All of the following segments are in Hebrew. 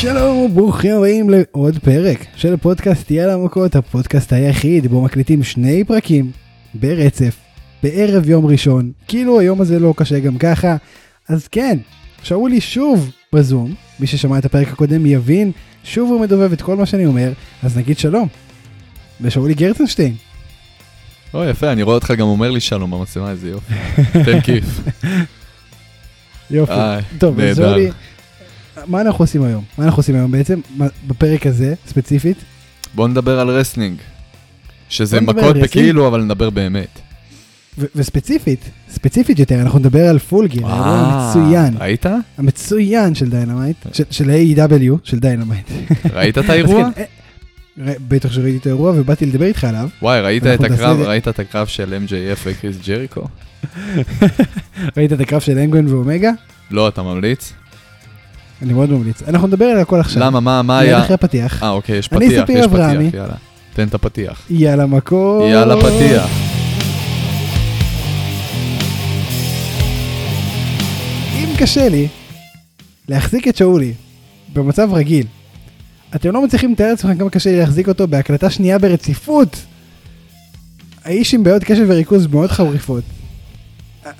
שלום וברוכים הבאים לעוד פרק של פודקאסט יאללה מכות, הפודקאסט היחיד בו מקליטים שני פרקים ברצף בערב יום ראשון, כאילו היום הזה לא קשה גם ככה, אז כן, שאולי שוב בזום, מי ששמע את הפרק הקודם יבין, שוב הוא מדובב את כל מה שאני אומר, אז נגיד שלום. לשאולי גרצנשטיין. או יפה, אני רואה אותך גם אומר לי שלום במצלמה, איזה יופי. תן כיף. יופי. טוב, אז. שאולי, מה אנחנו עושים היום? מה אנחנו עושים היום בעצם? בפרק הזה, ספציפית? בוא נדבר על wrestling. שזה מכות. בכאילו, אבל נדבר באמת. ו- וספציפית, ספציפית יותר, אנחנו נדבר על Full Gear, האירוע אה, המצוין, ראית? המצוין של Dynamite, של- של AEW של Dynamite. ראית את האירוע? כן, אה, בטח שראיתי את האירוע ובאתי לדבר איתך עליו. וואי, ראית את הקרב. ראית את הקרב של MJF וקריס ג'ריקו? ראית את הקרב של אנגוין ואומגה? לא, אתה ממליץ? אני מאוד ממליץ. אנחנו נדבר על הכל עכשיו. למה, מה, מה מיד היה? אחרי הפתיח. אה, אוקיי, יש אני פתיח, ספיר יש אברהמי. פתיח, יאללה. תן את הפתיח. יאללה מקום. יאללה, פתיח. אם קשה לי להחזיק את שאולי במצב רגיל, אתם לא מצליחים לתאר לעצמכם כמה קשה לי להחזיק אותו בהקלטה שנייה ברציפות. האיש עם בעיות קשב וריכוז מאוד חריפות.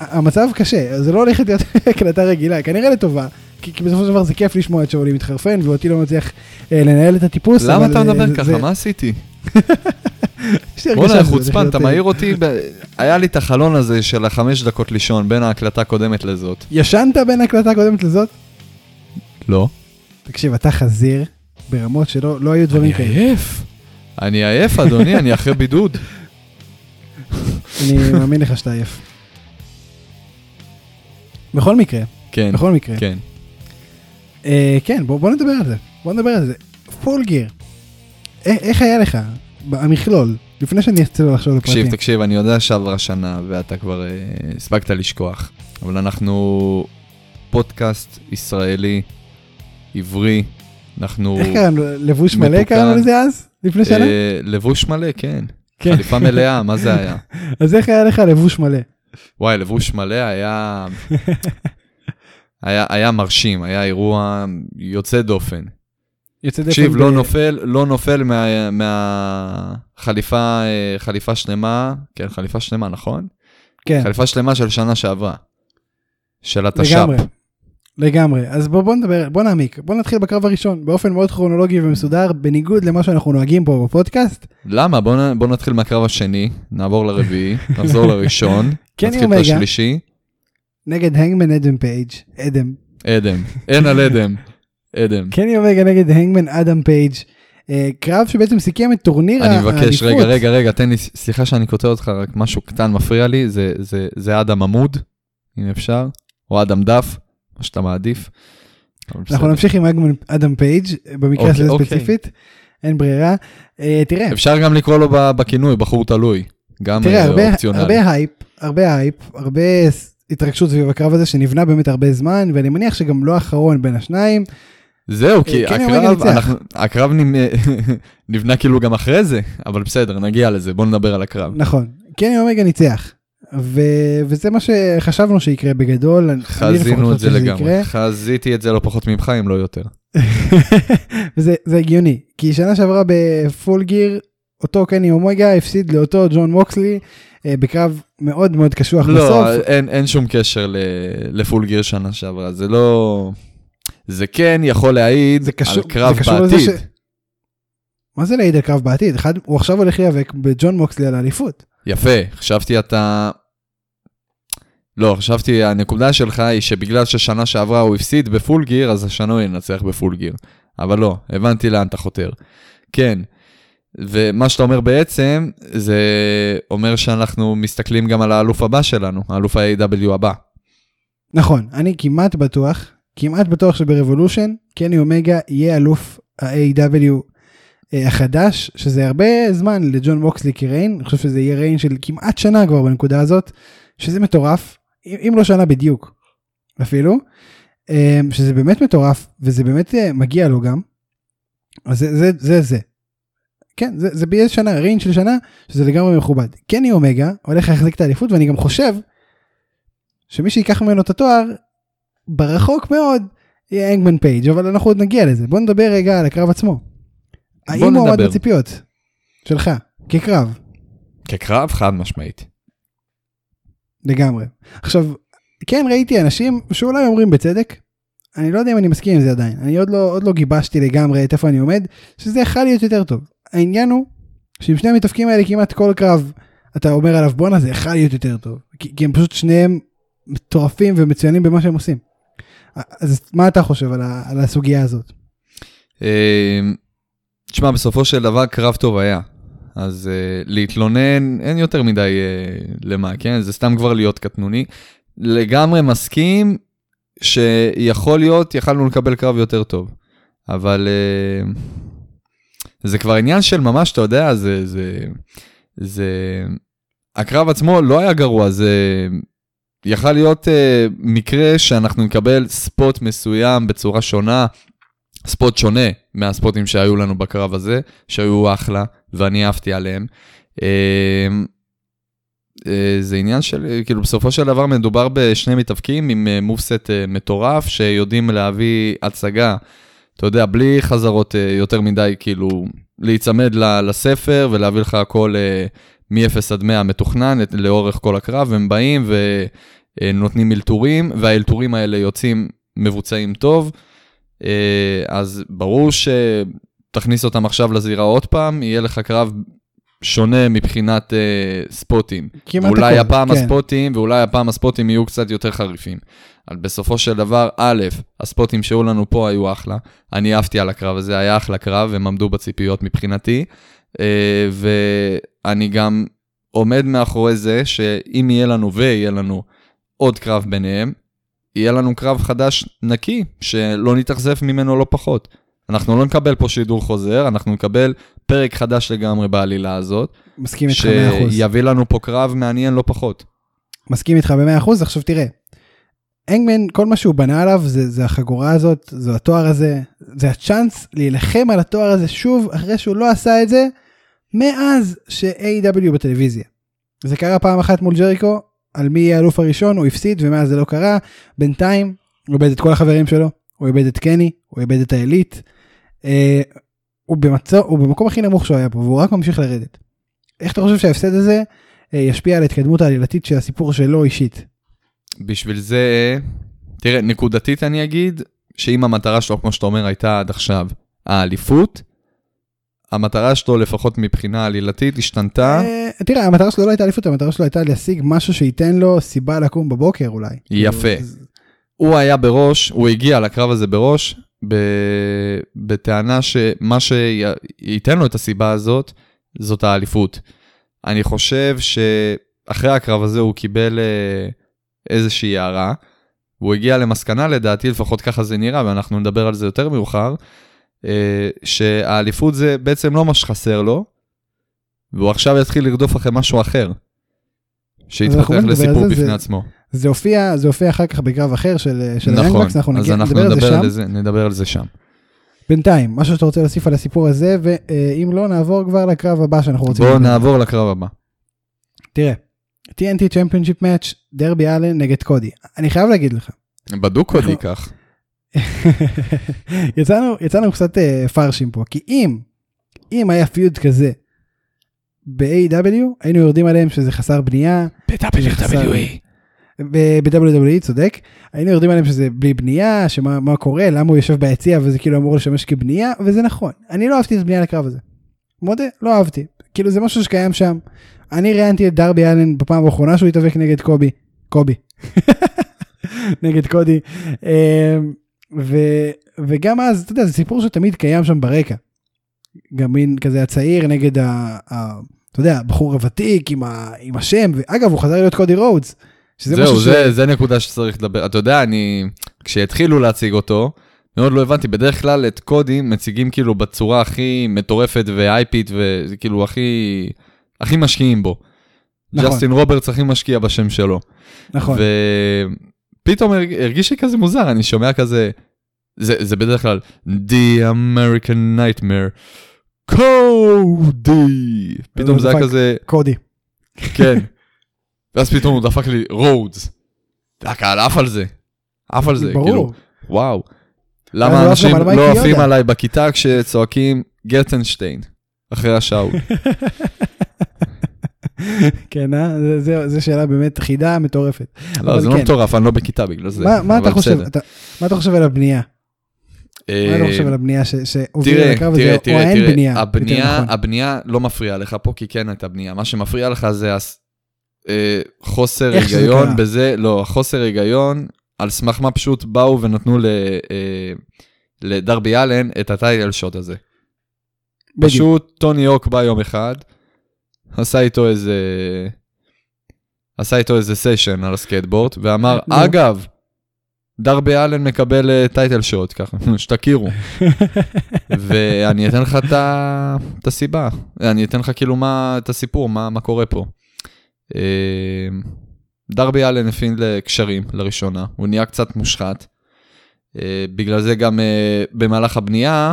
המצב קשה, זה לא הולך להיות הקלטה רגילה, כנראה לטובה. כי, כי בסופו של דבר זה כיף לשמוע את שאולי מתחרפן ואותי לא מצליח אה, לנהל את הטיפוס. למה אתה אה, מדבר זה- ככה? זה- מה עשיתי? בוא'נה, חוצפן, אתה אה, מעיר אותי, ב- היה לי את החלון הזה של החמש דקות לישון בין ההקלטה הקודמת לזאת. ישנת בין ההקלטה הקודמת לזאת? לא. תקשיב, אתה חזיר ברמות שלא לא היו דברים אני כאלה. עייף. אני עייף, אדוני, אני אחרי בידוד. אני מאמין לך שאתה עייף. בכל מקרה, כן, בכל מקרה. כן. אה, כן, בוא בוא נדבר על זה. בוא נדבר על זה. פול גיר. א- איך היה לך? המכלול. לפני שאני אצא לחשוב על תקשיב. תקשיב, אני יודע שעברה שנה ואתה כבר אה, הספקת לשכוח, אבל אנחנו פודקאסט ישראלי, עברי, אנחנו... איך קראנו? לבוש מלא. קראנו לזה אז? לפני שנה? אה, לבוש מלא, כן. כן. חליפה מלאה, מה זה היה? אז איך היה לך לבוש מלא? וואי, לבוש מלא היה... היה, היה מרשים, היה אירוע יוצא דופן. יוצא דופן תקשיב, ב- לא נופל, לא נופל מה- מהחליפה, אה, חליפה שלמה, כן, חליפה שלמה, נכון? כן, חליפה שלמה של שנה שעברה. של התש"פ. לגמרי. לגמרי. אז בוא, בוא נדבר, בוא נעמיק. בוא נתחיל בקרב הראשון, באופן מאוד כרונולוגי ומסודר, בניגוד למה שאנחנו נוהגים פה בפודקאסט. למה? בוא, נ- בוא נתחיל מהקרב השני, נעבור לרביעי, נחזור לראשון, קני נתחיל את השלישי. נגד הנגמן אדם פייג', אדם. אדם, אין על אדם, אדם. קני אומגה נגד הנגמן אדם פייג'. אה, קרב שבעצם סיכם את טורניר אני האליפות. מבקש, רגע, רגע, רגע, תן לי, סליחה שאני קוטע אותך, רק משהו קטן מפריע לי, זה- זה- זה אדם עמוד, אם אפשר, או אדם דף, מה שאתה מעדיף. אנחנו נמשיך עם אדם פייג', במקרה אוקיי, הזה אוקיי. ספציפית. אין ברירה. אה, תראה, אפשר גם לקרוא לו בכינוי, בחור תלוי. גם תראה, אה, אופציונלי. הרבה הייפ, הרבה הייפ, הרבה התרגשות סביב הקרב הזה שנבנה באמת הרבה זמן, ואני מניח שגם לא האחרון בין השניים. זהו, כי קני אומגה הקרב. אנחנו- הקרב נבנה כאילו גם אחרי זה, אבל בסדר, נגיע לזה, בוא נדבר על הקרב. נכון, קני אומגה ניצח. ו- וזה מה שחשבנו שיקרה בגדול. חזינו את זה לגמרי, יקרה. חזיתי את זה לא פחות ממך, אם לא יותר. וזה זה הגיוני, כי שנה שעברה בפול גיר, אותו קני אומגה הפסיד לאותו ג'ון מוקסלי אה, בקרב מאוד מאוד קשוח בסוף. לא, אין, אין שום קשר ל, לפול גיר שנה שעברה, זה לא... זה כן יכול להעיד זה קשור, על קרב זה בעתיד. ש... מה זה להעיד על קרב בעתיד? אחד, הוא עכשיו הולך להיאבק בג'ון מוקסלי על האליפות. יפה, חשבתי אתה... לא, חשבתי, הנקודה שלך היא שבגלל ששנה שעברה הוא הפסיד בפול גיר, אז השנה הוא ינצח בפול גיר. אבל לא, הבנתי לאן אתה חותר. כן, ומה שאתה אומר בעצם, זה אומר שאנחנו מסתכלים גם על האלוף הבא שלנו, האלוף ה-AW הבא. נכון, אני כמעט בטוח, כמעט בטוח שברבולושן, קני אומגה יהיה אלוף ה-AW החדש, שזה הרבה זמן לג'ון מוקסלי כריין, אני חושב שזה יהיה ריין של כמעט שנה כבר בנקודה הזאת, שזה מטורף, אם לא שנה בדיוק אפילו, אה, שזה באמת מטורף, וזה באמת אה, מגיע לו גם, אז זה זה זה. זה. כן, זה, זה באיזה שנה, ריין של שנה, שזה לגמרי מכובד. קני אומגה הולך להחזיק את האליפות, ואני גם חושב שמי שיקח ממנו את התואר, ברחוק מאוד, יהיה אנגמן פייג' אבל אנחנו עוד נגיע לזה בוא נדבר רגע על הקרב עצמו. האם הוא עמד נדבר. בציפיות שלך כקרב כקרב חד משמעית. לגמרי. עכשיו כן ראיתי אנשים שאולי אומרים בצדק אני לא יודע אם אני מסכים עם זה עדיין אני עוד לא עוד לא גיבשתי לגמרי את איפה אני עומד שזה יכול להיות יותר טוב העניין הוא שעם שני המתאפקים האלה כמעט כל קרב אתה אומר עליו בואנה זה יכול להיות יותר טוב כי, כי הם פשוט שניהם מטורפים ומצוינים במה שהם עושים. אז מה אתה חושב על, ה, על הסוגיה הזאת? תשמע, בסופו של דבר קרב טוב היה. אז uh, להתלונן אין יותר מדי uh, למה, כן? זה סתם כבר להיות קטנוני. לגמרי מסכים שיכול להיות, יכלנו לקבל קרב יותר טוב. אבל uh, זה כבר עניין של ממש, אתה יודע, זה, זה, זה... הקרב עצמו לא היה גרוע, זה יכל להיות uh, מקרה שאנחנו נקבל ספוט מסוים בצורה שונה, ספוט שונה מהספוטים שהיו לנו בקרב הזה, שהיו אחלה, ואני אהבתי עליהם. אה, אה, זה עניין של, כאילו בסופו של דבר מדובר בשני מתאבקים עם אה, מובסט אה, מטורף, שיודעים להביא הצגה, אתה יודע, בלי חזרות יותר מדי, כאילו, להיצמד לספר ולהביא לך הכל אה, מ-0 עד 100 מתוכנן לאורך כל הקרב, הם באים ונותנים אלתורים, והאלתורים האלה יוצאים מבוצעים טוב. אה, אז ברור שתכניס אותם עכשיו לזירה עוד פעם, יהיה לך קרב שונה מבחינת uh, ספוטים. כמעט הכל, הפעם כן. הספוטים, ואולי הפעם הספוטים יהיו קצת יותר חריפים. אבל בסופו של דבר, א', הספוטים שהיו לנו פה היו אחלה. אני אהבתי על הקרב הזה, היה אחלה קרב, הם עמדו בציפיות מבחינתי. Uh, ואני גם עומד מאחורי זה שאם יהיה לנו ויהיה לנו עוד קרב ביניהם, יהיה לנו קרב חדש נקי, שלא נתאכזב ממנו לא פחות. אנחנו לא נקבל פה שידור חוזר, אנחנו נקבל פרק חדש לגמרי בעלילה הזאת, מסכים איתך 100%. שיביא לנו פה קרב מעניין לא פחות. מסכים איתך ב-100%, עכשיו תראה. אנגמן, כל מה שהוא בנה עליו זה, זה החגורה הזאת, זה התואר הזה, זה הצ'אנס להילחם על התואר הזה שוב, אחרי שהוא לא עשה את זה, מאז ש-A.W. בטלוויזיה. זה קרה פעם אחת מול ג'ריקו, על מי יהיה האלוף הראשון, הוא הפסיד ומאז זה לא קרה. בינתיים, הוא איבד את כל החברים שלו, הוא איבד את קני, הוא איבד את העילית. אה, הוא, במצוא, הוא במקום הכי נמוך שהוא היה פה, והוא רק ממשיך לרדת. איך אתה חושב שההפסד הזה אה, ישפיע על ההתקדמות העלילתית של הסיפור שלו אישית? בשביל זה, תראה, נקודתית אני אגיד, שאם המטרה שלו, כמו שאתה אומר, הייתה עד עכשיו האליפות, המטרה שלו, לפחות מבחינה עלילתית, השתנתה. אה, תראה, המטרה שלו לא הייתה אליפות, המטרה שלו הייתה להשיג משהו שייתן לו סיבה לקום בבוקר אולי. יפה. כאילו, הוא היה בראש, הוא הגיע לקרב הזה בראש, ב... בטענה שמה שייתן לו את הסיבה הזאת, זאת האליפות. אני חושב שאחרי הקרב הזה הוא קיבל אה, איזושהי הערה, והוא הגיע למסקנה, לדעתי, לפחות ככה זה נראה, ואנחנו נדבר על זה יותר מאוחר, שהאליפות זה בעצם לא מה שחסר לו, והוא עכשיו יתחיל לרדוף אחרי משהו אחר. שיתפתח לסיפור זה, בפני זה- עצמו. זה הופיע, זה הופיע אחר כך בקרב אחר של, של נכון, היאנגבקס, אנחנו נגיע, אנחנו נדבר על זה נדבר שם. על זה, נדבר על זה שם. בינתיים, משהו שאתה רוצה להוסיף על הסיפור הזה, ואם לא, נעבור כבר לקרב הבא שאנחנו רוצים. בואו. נעבור לקרב הבא. תראה, TNT Championship Match, דרבי אלן נגד קודי. אני חייב להגיד לך, בדוק אנחנו- ייקח. יצאנו, יצאנו קצת אה, פרשים פה, כי אם, אם היה פיוד כזה ב-AW, היינו יורדים עליהם שזה חסר בנייה, ב-WWE צודק, היינו יורדים עליהם שזה בלי בנייה, שמה מה קורה, למה הוא יושב ביציע וזה כאילו אמור לשמש כבנייה, וזה נכון. אני לא אהבתי את בנייה לקרב הזה. מודה, לא אהבתי. כאילו זה משהו שקיים שם. אני ראיינתי את דרבי אלן בפעם האחרונה שהוא התאבק נגד קובי. קובי. נגד קודי. ו, וגם אז, אתה יודע, זה סיפור שתמיד קיים שם ברקע. גם מין כזה הצעיר נגד ה... ה אתה יודע, הבחור הוותיק עם, ה, עם השם, ואגב, הוא חזר להיות קודי רודס. שזה זהו, זה, זה נקודה שצריך לדבר. אתה יודע, אני, כשהתחילו להציג אותו, מאוד לא הבנתי, בדרך כלל את קודי מציגים כאילו בצורה הכי מטורפת והייפית, וכאילו הכי, הכי משקיעים בו. נכון. ג'סטין רוברטס הכי משקיע בשם שלו. נכון. ופתאום הרג- הרגיש לי כזה מוזר, אני שומע כזה, זה, זה בדרך כלל, The American Nightmare, קודי. פתאום זה היה. כזה, קודי. כן. ואז פתאום הוא דפק לי רודס. הקהל עף על זה. עף על זה. כאילו, וואו. למה לא אנשים לא עפים? עליי בכיתה כשצועקים גרטנשטיין אחרי השאול? כן, אה? זה שאלה באמת חידה מטורפת. לא, זה לא כן. מטורף, אני לא בכיתה בגלל זה. מה- אתה חושב? בסדר. אתה- מה אתה חושב על הבנייה? מה אתה חושב על הבנייה שהובילה תראה, לקרב הזה, תראה, או תראה, האין בנייה? תראה, הבנייה, נכון. הבנייה לא מפריעה לך פה, כי כן הייתה בנייה. מה שמפריע לך זה אה, חוסר היגיון. בזה, לא, חוסר היגיון, על סמך מה פשוט באו ונתנו אה, לדרבי אלן את הטייטל שוט הזה. פשוט טוני הוק בא יום אחד, עשה איתו איזה... עשה איתו איזה סשן על הסקייטבורד, ואמר. אגב, דרבי אלן מקבל אה, title shot, ככה, שתכירו. ואני אתן לך את הסיבה, אני אתן לך כאילו מה, את הסיפור, מה, מה קורה פה. אה, דרבי אלן הפעיל קשרים לראשונה, הוא נהיה קצת מושחת. אה, בגלל זה גם אה, במהלך הבנייה,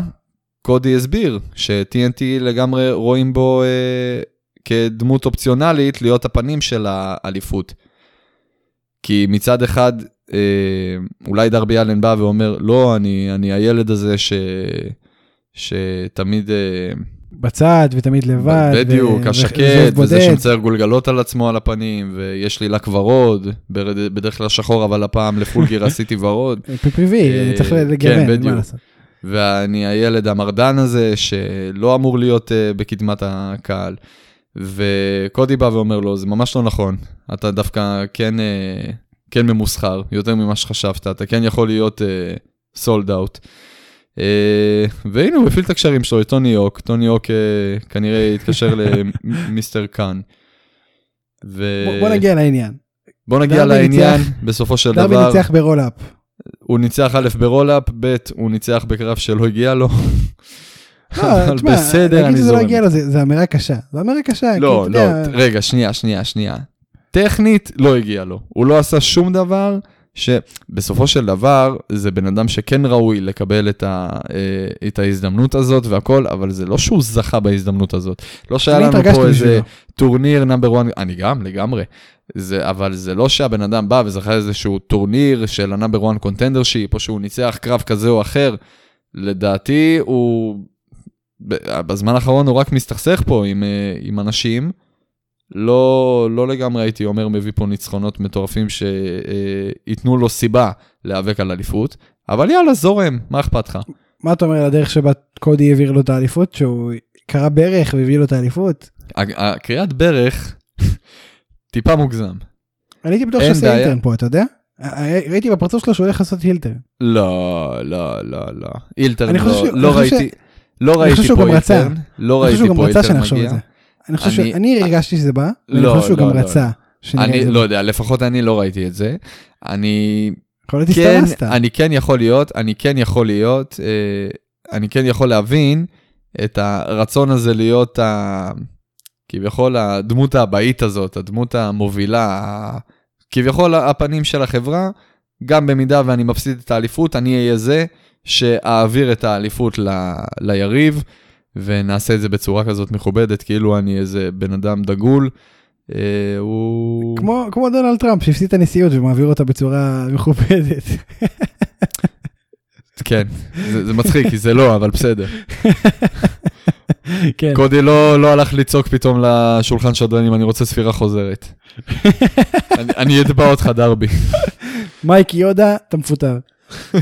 קודי הסביר ש-TNT לגמרי רואים בו אה, כדמות אופציונלית להיות הפנים של האליפות. כי מצד אחד, אה, אולי דרבי אלן בא ואומר, לא, אני, אני הילד הזה ש... שתמיד... אה, בצד ותמיד לבד. בדיוק, ו- השקט, וזוב וזה. שמצייר גולגלות על עצמו על הפנים, ויש לי לק ורוד, בדרך כלל שחור, אבל הפעם לפולגיר עשיתי ורוד. PPV, אה, צריך כן, לגוון, מה. לעשות. ואני הילד המרדן הזה, שלא אמור להיות אה, בקדמת הקהל. וקודי בא ואומר לו, זה ממש לא נכון, אתה דווקא כן, אה, כן ממוסחר, יותר ממה שחשבת, אתה כן יכול להיות סולד uh, אאוט. Uh, והנה הוא הפעיל את הקשרים שלו, את טוני הוק, טוני הוק אה, כנראה התקשר למיסטר קאן. ו... בוא- בוא נגיע לעניין. בוא נגיע דרבי לעניין, ניצח- בסופו של דרבי דבר. ניצח ב roll up. הוא ניצח א' ב roll up, ב' הוא ניצח בקרב שלא הגיע לו. לא, אבל בסדר, אני שזה לא זורם. הגיע לו, זה זה אמירה קשה. זו אמירה קשה. לא, לא, רגע, שנייה, שנייה, שנייה. טכנית לא הגיע לו. הוא לא עשה שום דבר שבסופו של דבר זה בן אדם שכן ראוי לקבל את, ה, אה, את ההזדמנות הזאת והכל, אבל זה לא שהוא זכה בהזדמנות הזאת. לא שהיה לנו פה איזה בשבילו. טורניר number 1, אני גם, לגמרי. זה, אבל זה לא שהבן אדם בא וזכה איזשהו טורניר של ה number 1 contendership, או שהוא ניצח קרב כזה או אחר. לדעתי הוא, בזמן האחרון הוא רק מסתכסך פה עם, אה, עם אנשים. לא, לא לגמרי הייתי אומר מביא פה ניצחונות מטורפים שייתנו לו סיבה להיאבק על אליפות, אבל יאללה, זורם, מה אכפת לך? מה אתה אומר על הדרך שבה קודי העביר לו את האליפות, שהוא כרע ברך והביא לו את האליפות? הקריאת ברך, טיפה מוגזם. אני הייתי בטוח שעושה. הילטרן פה, אתה יודע? אה, ראיתי בפרצוף שלו שהוא הולך לעשות הילטרן. לא, לא, לא, לא. חושב לא, לא ראיתי, לא אני ראיתי שהוא פה רצה. אילטרן, לא אני חושב ראיתי שהוא פה רצה אילטרן שנחשוב מגיע. את זה. אני חושב אני- שאני הרגשתי שזה בא, ואני לא, חושב שהוא לא, גם לא, רצה. שנראה את אני. לא יודע, לפחות אני לא ראיתי את זה. אני יכול להיות כן, הסתמסת. אני כן יכול להיות, אני כן יכול להיות, אה, אני כן יכול להבין את הרצון הזה להיות ה... כביכול הדמות הבאית הזאת, הדמות המובילה, כביכול הפנים של החברה, גם במידה ואני מפסיד את האליפות, אני אהיה זה שאעביר את האליפות ל... ליריב, ונעשה את זה בצורה כזאת מכובדת, כאילו אני איזה בן אדם דגול. אה, הוא... כמו כמו דונלד טראמפ שהפסיד את הנשיאות ומעביר אותה בצורה מכובדת. כן, זה, זה מצחיק, כי זה לא, אבל בסדר. כן. קודי לא, לא הלך לצעוק פתאום לשולחן שדרנים, אני רוצה ספירה חוזרת. אני, אני אתבע אותך דרבי. מייקי יודה, אתה מפוטר.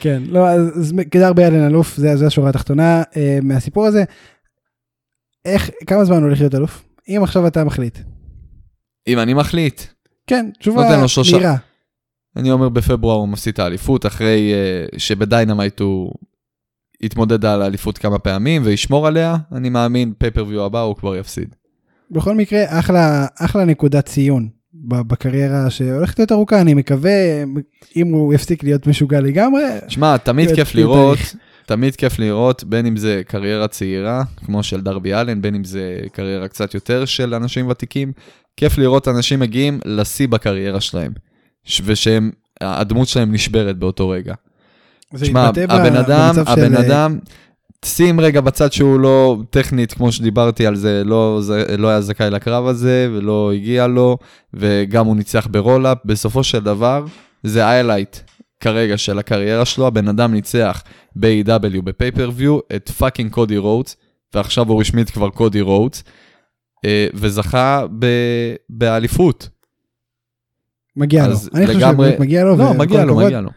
כן, לא, אז כדרבי אלן אלוף, זה זה השורה התחתונה אה, מהסיפור הזה. איך, כמה זמן הולך להיות אלוף? אם עכשיו אתה מחליט. אם אני מחליט, כן, תשובה שלושה. מהירה. אני אומר בפברואר הוא מפסיד את האליפות, אחרי אה, שב Dynamite הוא יתמודד על האליפות כמה פעמים וישמור עליה, אני מאמין pay-per-view הבא הוא כבר יפסיד. בכל מקרה, אחלה, אחלה נקודת ציון בקריירה שהולכת להיות ארוכה, אני מקווה, אם הוא יפסיק להיות משוגע לגמרי, שמע, תמיד כיף לראות. תמיד כיף לראות, בין אם זה קריירה צעירה, כמו של דרבי אלן, בין אם זה קריירה קצת יותר של אנשים ותיקים, כיף לראות אנשים מגיעים לשיא בקריירה שלהם, ושהם, הדמות שלהם נשברת באותו רגע. זה שמע, הבן אדם, הבן של- אדם, שים רגע בצד שהוא לא טכנית, כמו שדיברתי על זה, לא, זה, לא היה זכאי לקרב הזה, ולא הגיע לו, וגם הוא ניצח ב roll up, בסופו של דבר, זה highlight כרגע של הקריירה שלו, הבן אדם ניצח ב-AEW ב pay-per-view את fucking קודי רודס, ועכשיו הוא רשמית כבר קודי רודס, אה, וזכה ב- באליפות. מגיע לו. אני חושב לגמרי- שבאמת מגיע לו. לא, מגיע לו. מגיע לו.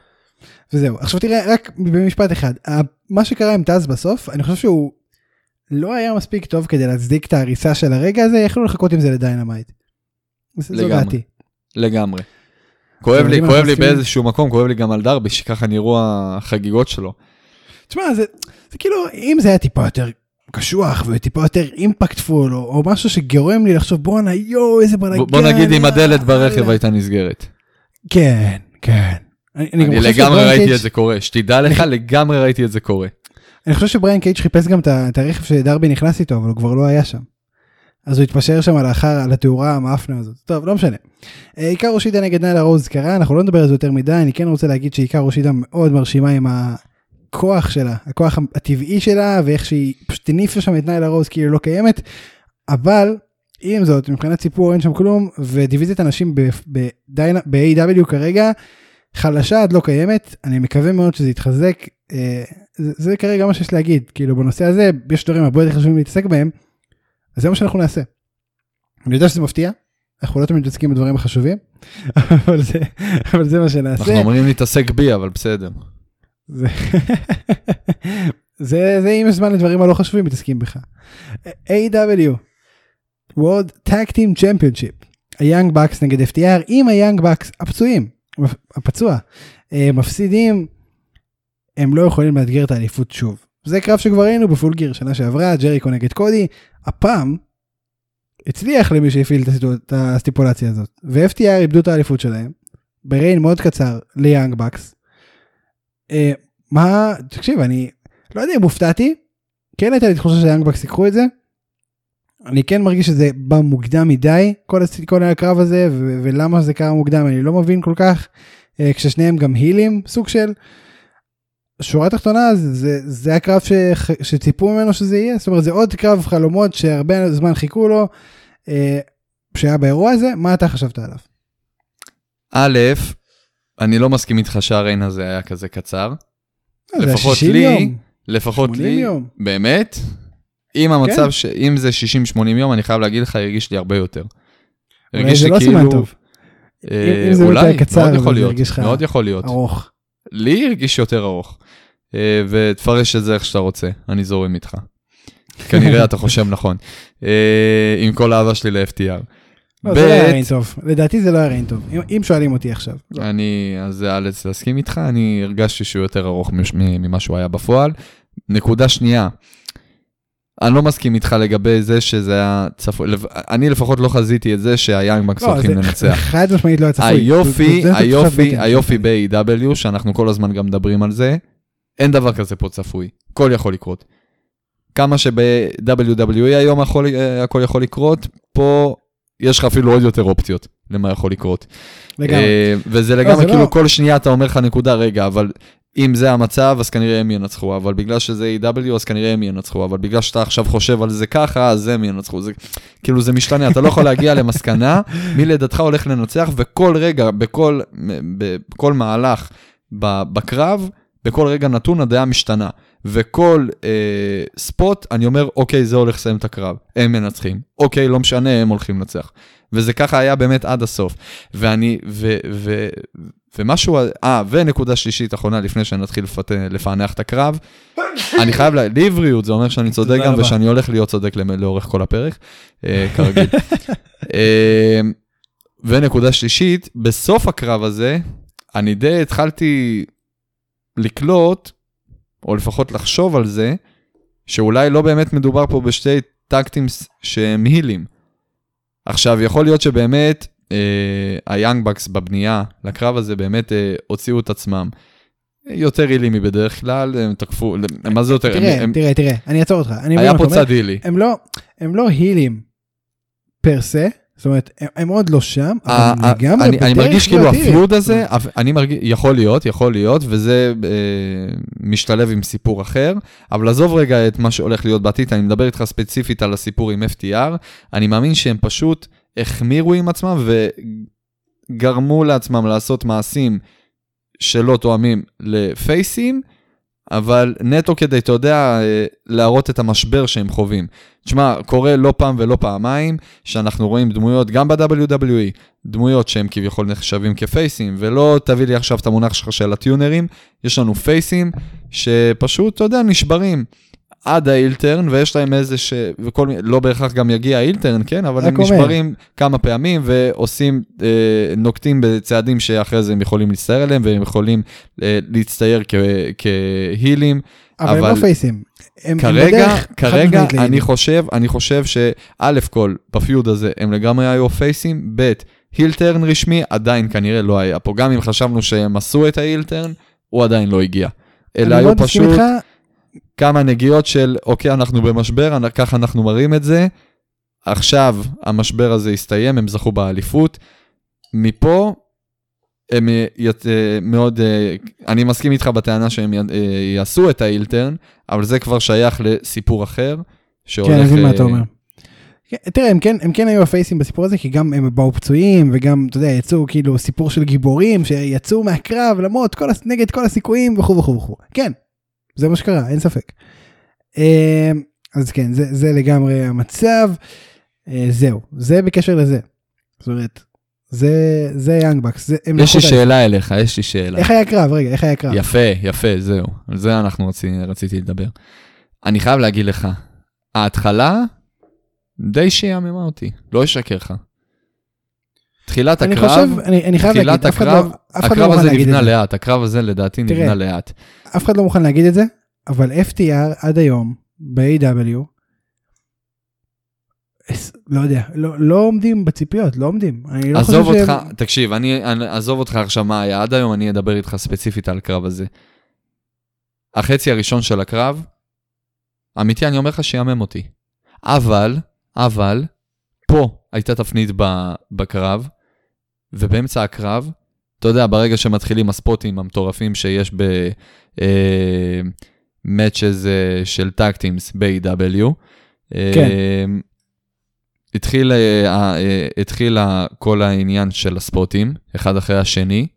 וזהו. עכשיו תראה, רק במשפט אחד. מה שקרה עם טאז בסוף, אני חושב שהוא לא היה מספיק טוב כדי להצדיק את ההריסה של הרגע הזה, יכלו לחכות עם זה ל Dynamite. זו לגמרי. דעתי. לגמרי. כואב לי, כואב לי באיזשהו מקום, כואב לי גם על דרבי, שככה נראו החגיגות שלו. תשמע, זה, זה כאילו, אם זה היה טיפה יותר קשוח וטיפה יותר אימפקטפול, או, או משהו שגורם לי לחשוב, בואנה, יואו, איזה בלאגן. בוא נגיד אם הדלת ברכב יאללה." הייתה נסגרת. כן, כן. אני, לגמרי ראיתי את זה קורה, שתדע לך, לגמרי ראיתי את זה קורה. אני חושב שבריאן קייג' חיפש גם את הרכב שדרבי נכנס איתו, אבל הוא כבר לא היה שם. אז הוא התפשר שם לאחר, על התאורה המאפנה הזאת. טוב, לא משנה. אה, עיקר אושידה נגד ניילה רוז קרה, אנחנו לא נדבר על זה יותר מדי, אני כן רוצה להגיד שעיקר אושידה מאוד מרשימה עם הכוח שלה, הכוח הטבעי שלה, ואיך שהיא פשוט הניפה שם את ניילה רוז כאילו לא קיימת, אבל עם זאת, מבחינת סיפור אין שם כלום, ודיוויזיית הנשים ב- בדיינה- ב-AW כרגע, חלשה עד לא קיימת, אני מקווה מאוד שזה יתחזק, אה, זה, זה כרגע מה שיש להגיד, כאילו בנושא הזה יש דברים הרבה יותר חשובים להתעסק בהם, אז זה מה שאנחנו נעשה. אני יודע שזה מפתיע, אנחנו לא תמיד מתעסקים בדברים החשובים, אבל זה, אבל זה מה שנעשה. אנחנו אמורים להתעסק בי, אבל בסדר. זה, זה, זה אם יש זמן לדברים הלא חשובים מתעסקים בך. AEW World Tag Team Championship. היאנג בקס נגד FTR עם היאנג בקס הפצועים, הפצוע, אה, מפסידים, הם לא יכולים לאתגר את האליפות שוב. זה קרב שכבר ראינו בפול גיר שנה שעברה, ג'ריקו נגד קודי, הפעם הצליח למי שהפעיל את ה stipulation הזאת, ו-FTR איבדו את האליפות שלהם, ב reign מאוד קצר ליאנג בקס. אה, מה, תקשיב, אני לא יודע אם הופתעתי, כן הייתה לי תחושה שהיאנג בקס ייקחו את זה. אני כן מרגיש שזה בא מוקדם מדי, כל. כל הקרב הזה, ו- ולמה זה קרה מוקדם אני לא מבין כל כך, אה, כששניהם גם הילים, סוג של. שורה תחתונה זה, זה, זה הקרב ש... שציפו ממנו שזה יהיה, זאת אומרת זה עוד קרב חלומות שהרבה זמן חיכו לו, אה, שהיה באירוע הזה, מה אתה חשבת עליו? א', אני לא מסכים איתך שהריין הזה היה כזה קצר. אה, לפחות 60 לי, יום, לפחות 80 לי, יום. באמת, אם המצב, כן. ש... אם זה 60-80 יום, אני חייב להגיד לך, הרגיש לי הרבה יותר. הרגיש לי לא סימן כאילו- טוב, אה, אם זה אולי, קצר, מאוד יכול להיות, לך מאוד יכול להיות. ארוך. לי הרגיש יותר ארוך. אה, ותפרש את זה איך שאתה רוצה, אני זורם איתך. כנראה אתה חושב נכון. אה, עם כל האהבה שלי ל-FTR. לא, זה לא היה ריין טוב, לדעתי זה לא היה ריין טוב, אם, שואלים אותי עכשיו. לא. אני, אז זה אאלץ להסכים איתך, אני הרגשתי שהוא יותר ארוך ממה שהוא היה בפועל. נקודה שנייה, אני לא מסכים איתך לגבי זה שזה היה צפוי, אני לפחות לא חזיתי את זה שהיאנגמקס לא, הולכים זה לנצח. חד משמעית לא היה צפוי. היופי, זה- זה- זה היופי. היופי ב-AW, שאנחנו כל הזמן גם מדברים על זה, אין דבר כזה פה צפוי, הכל יכול לקרות. כמה שב-WWE היום הכל, אה, הכל יכול לקרות, פה יש לך אפילו עוד יותר אופציות למה יכול לקרות. לגמרי. אה, וזה זה לגמרי לא- כאילו כל שנייה אתה אומר לך נקודה, רגע, אבל אם זה המצב, אז כנראה הם ינצחו, אבל בגלל שזה A.W, אז כנראה הם ינצחו, אבל בגלל שאתה עכשיו חושב על זה ככה, אז הם ינצחו. זה, כאילו זה משתנה, אתה לא יכול להגיע למסקנה מי לדעתך הולך לנצח, וכל רגע, בכל, בכל מהלך בקרב, בכל רגע נתון הדעה משתנה. וכל אה, ספוט, אני אומר, אוקיי, זה הולך לסיים את הקרב, הם מנצחים. אוקיי, לא משנה, הם הולכים לנצח. וזה ככה היה באמת עד הסוף. ואני, ו, ו, ומשהו, אה, ונקודה שלישית אחרונה, לפני שנתחיל לפת, לפענח את הקרב, אני חייב, לה, לי הבריאות, זה אומר שאני צודק גם. ושאני הולך להיות צודק לאורך כל הפרק, אה, כרגיל. אה, ונקודה שלישית, בסוף הקרב הזה, אני די התחלתי לקלוט, או לפחות לחשוב על זה, שאולי לא באמת מדובר פה בשתי טקטים שהם הילים. עכשיו, יכול להיות שבאמת אה, היאנג בקס בבנייה לקרב הזה באמת אה, הוציאו את עצמם. יותר הילים מבדרך כלל, הם תקפו, מה זה יותר? תראה, הם, הם, תראה, תראה, אני אעצור אותך. היה פה. צד הילי. הם לא, הם לא הילים פר סה, זאת אומרת, הם, עוד לא שם, ה- אבל ה- לגמרי אני, אני בדרך מרגיש כאילו. הפיוד הזה, אני מרגיש, יכול להיות, יכול להיות, וזה אה, משתלב עם סיפור אחר, אבל עזוב רגע את מה שהולך להיות בעתיד, אני מדבר איתך ספציפית על הסיפור עם FTR, אני מאמין שהם פשוט החמירו עם עצמם וגרמו לעצמם לעשות מעשים שלא תואמים לפייסים, אבל נטו כדי, אתה יודע, אה, להראות את המשבר שהם חווים. תשמע, קורה לא פעם ולא פעמיים, שאנחנו רואים דמויות, גם ב-WWE, דמויות שהם כביכול נחשבים כפייסים, ולא תביא לי עכשיו את המונח שלך של הטיונרים, יש לנו פייסים שפשוט, אתה יודע, נשברים. עד האילטרן, ויש להם איזה ש... וכל מיני, לא בהכרח גם יגיע האילטרן, כן? אבל הם אומר. נשברים כמה פעמים ועושים, אה, נוקטים בצעדים שאחרי זה הם יכולים להצטער עליהם, והם יכולים אה, להצטייר כ- כהילים. אבל הם אבל לא פייסים. הם הם כרגע, בדרך כרגע אני להילים. חושב, אני חושב שא' כל, בפיוד הזה הם לגמרי היו פייסים, ב' הילטרן רשמי עדיין כנראה לא היה פה, גם אם חשבנו שהם עשו את ההילטרן, הוא עדיין לא הגיע. אלא אני היו מאוד מסכים פשוט איתך, כמה נגיעות של, אוקיי, אנחנו במשבר, ככה אנחנו מראים את זה, עכשיו המשבר הזה הסתיים, הם זכו באליפות. מפה, הם אה, ית- אה, מאוד, אה, אני מסכים איתך בטענה שהם יעשו את האילטרן, אבל זה כבר שייך לסיפור אחר, שהולך... כן, אני מבין מה אתה אומר. כן, תראה, הם כן, הם כן היו הפייסים בסיפור הזה, כי גם הם באו פצועים, וגם, אתה יודע, יצאו כאילו סיפור של גיבורים שיצאו מהקרב למרות כל, נגד כל הסיכויים וכו' וכו' וכו'. כן, זה מה שקרה, אין ספק. אה, אז כן, זה, זה לגמרי המצב. אה, זהו, זה בקשר לזה. זאת אומרת, זה, זה יאנג בקס. זה, יש לי שאלה אליך, יש לי שאלה. איך היה קרב? רגע, איך היה קרב? יפה, יפה, זהו. על זה אנחנו רצי, רציתי לדבר. אני חייב להגיד לך, ההתחלה די שיאממה אותי, לא אשקר לך. תחילת אני הקרב, חושב, אני, אני חייב תחילת להגיד, אף אחד לא, הקרב, אף אחד לא הקרב מוכן הזה להגיד את נבנה זה. לאט, הקרב הזה לדעתי תראה, נבנה לאט. אף אחד לא מוכן להגיד את זה, אבל FTR עד היום ב-AW, לא יודע, לא, לא עומדים בציפיות, לא עומדים. אני לא עזוב אותך, שהם... תקשיב, אני, אני, עזוב אותך עכשיו מה היה עד היום, אני אדבר איתך ספציפית על הקרב הזה. החצי הראשון של הקרב, אמיתי, אני אומר לך שיאמם אותי. אבל, אבל, פה הייתה תפנית בקרב, ובאמצע הקרב, אתה יודע, ברגע שמתחילים הספוטים המטורפים שיש ב... אה, אה, של טאקטימס ב-AW, כן. אה, התחיל, אה, אה, התחיל ה- כל העניין של הספוטים, אחד אחרי השני,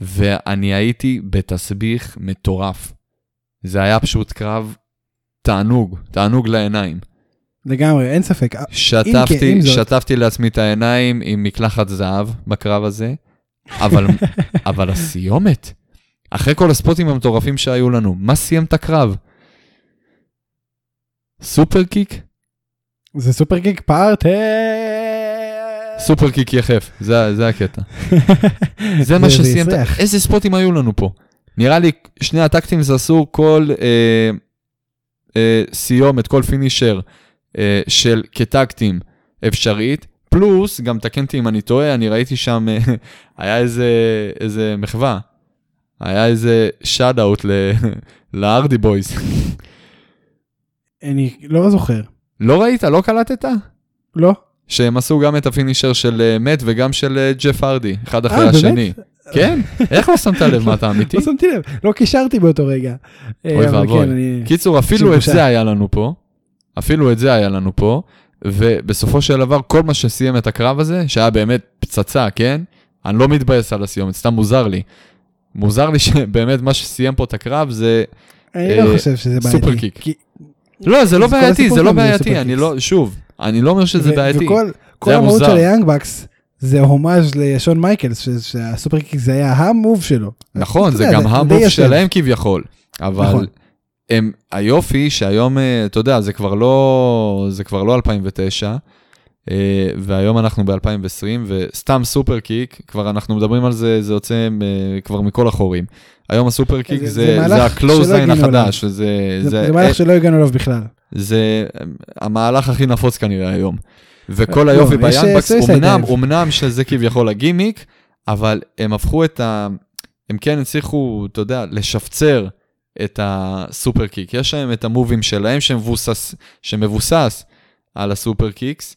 ואני הייתי בתסביך מטורף. זה היה פשוט קרב תענוג, תענוג לעיניים. לגמרי, אין ספק. שטפתי, זאת- שטפתי לעצמי את העיניים עם מקלחת זהב בקרב הזה, אבל, אבל הסיומת, אחרי כל הספוטים המטורפים שהיו לנו, מה סיים את הקרב? סופר קיק? זה סופר קיק פארטי. סופר קיק יחף, זה, זה הקטע. זה מה שסיים, את. איזה ספוטים היו לנו פה? נראה לי שני הטקטים זה עשו כל אה, אה, סיומת, כל פינישר של כטקטים אפשרית, פלוס, גם תקן אותי אם אני טועה, אני ראיתי שם, אה, היה איזה, איזה מחווה, היה איזה shout out להארדי בויז. אני לא זוכר. לא ראית? לא קלטת? לא? שהם עשו גם את ה finisher של אה, מאט וגם של אה, ג'ף הרדי, אחד אחרי אה? השני. כן? איך לא שמת לב מה אתה אמיתי? לא שמתי לב, לא קישרתי באותו רגע. אה, אוי ואבוי. כן, אני- קיצור, אפילו את. זה היה לנו פה, אפילו את זה היה לנו פה, ובסופו של דבר, כל מה שסיים את הקרב הזה, שהיה באמת פצצה, כן? אני לא מתבאס על הסיומת, סתם מוזר לי. מוזר לי שבאמת מה שסיים פה את הקרב זה... אני לא אה, חושב שזה בעייתי. superkick. לא, זה לא בעייתי, זה לא בעייתי, אני. לא, שוב, אני לא אומר שזה בעייתי. וכל המהות. של היאנג בקס זה הומאז' לשון מייקלס, ש- שה superkick זה היה ה move שלו. נכון, זה גם ה move. שלהם כביכול, אבל נכון. הם, היופי שהיום, אה, אתה יודע, זה כבר לא, זה כבר לא 2009, אה, והיום אנחנו ב-2020, וסתם super kick, כבר אנחנו מדברים על זה, זה יוצא אה, כבר מכל החורים. היום ה super kick זה- זה, זה ה clothesline החדש, זה, זה זה, זה מהלך שלא הגענו אליו בכלל. זה המהלך הכי נפוץ כנראה היום. וכל לא, היופי יש, ב Young Bucks, אמנם. אמנם שזה כביכול הגימיק, אבל הם הפכו את ה... הם כן הצליחו, אתה יודע, לשפצר את הסופר קיק. יש להם את המובים שלהם שמבוסס, שמבוסס על הסופר קיקס,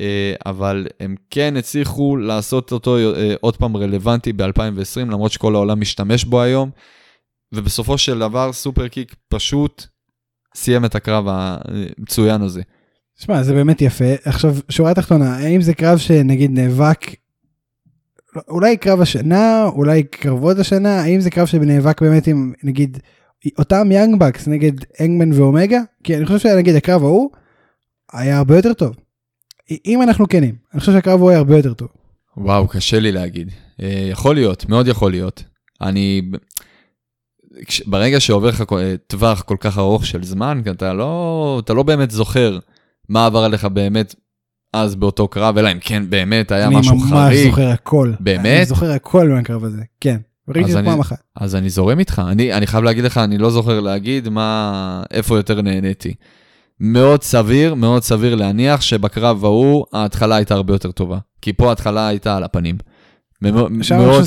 אה, אבל הם כן הצליחו לעשות אותו אה, עוד פעם רלוונטי ב-2020, למרות שכל העולם משתמש בו היום, ובסופו של דבר סופר קיק פשוט סיים את הקרב המצוין הזה. שמע, זה באמת יפה. עכשיו, שורה תחתונה, האם זה קרב שנגיד נאבק אולי קרב השנה, אולי קרבות השנה, האם זה קרב שנאבק באמת עם נגיד אותם יאנג בקס נגד אנגמן ואומגה? כי אני חושב שנגיד הקרב ההוא היה הרבה יותר טוב. אם אנחנו כנים, אני חושב שהקרב ההוא היה הרבה יותר טוב. וואו, קשה לי להגיד. אה, יכול להיות, מאוד יכול להיות. אני... ברגע שעובר לך אה, טווח כל כך ארוך של זמן, אתה לא, אתה לא באמת זוכר מה עבר עליך באמת אז באותו קרב, אלא אם כן באמת היה אני משהו ממש חריג. זוכר הכל. באמת? אני זוכר הכל מהקרב הזה, כן. ראיתי אז את זה פעם אחת. אז אני זורם איתך, אני, אני חייב להגיד לך, אני לא זוכר להגיד מה, איפה יותר נהניתי. מאוד סביר, מאוד סביר להניח שבקרב ההוא ההתחלה הייתה הרבה יותר טובה. כי פה ההתחלה הייתה על הפנים. מאוד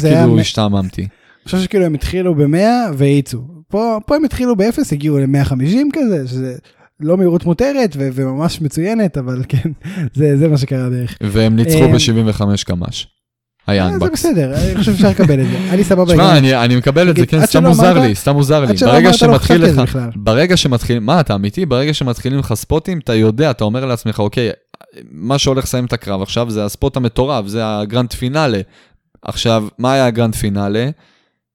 כאילו השתעממתי. אני חושב שכאילו הם התחילו ב-100 והאיצו. פה, פה הם התחילו ב-0, הגיעו ל-150 כזה, שזה לא מהירות מותרת ו- וממש מצוינת, אבל כן, זה, זה מה שקרה בערך. והם ניצחו אה, ב-75 קמ"ש. אה, זה היאנגבקס. בסדר, אני חושב שאפשר לקבל את זה. אני סבבה. שמע, אני, אני מקבל את זה, כן, סתם מוזר לי, סתם מוזר לי. שלא ברגע לא שמתחיל לך. ברגע שמתחילים, מה אתה אמיתי? ברגע שמתחילים לך ספוטים, אתה יודע, אתה אומר לעצמך, אוקיי, מה שהולך לסיים את הקרב עכשיו זה הספוט המטורף, זה הגרנד פינאלה. עכשיו, מה היה הגרנד פינאלה?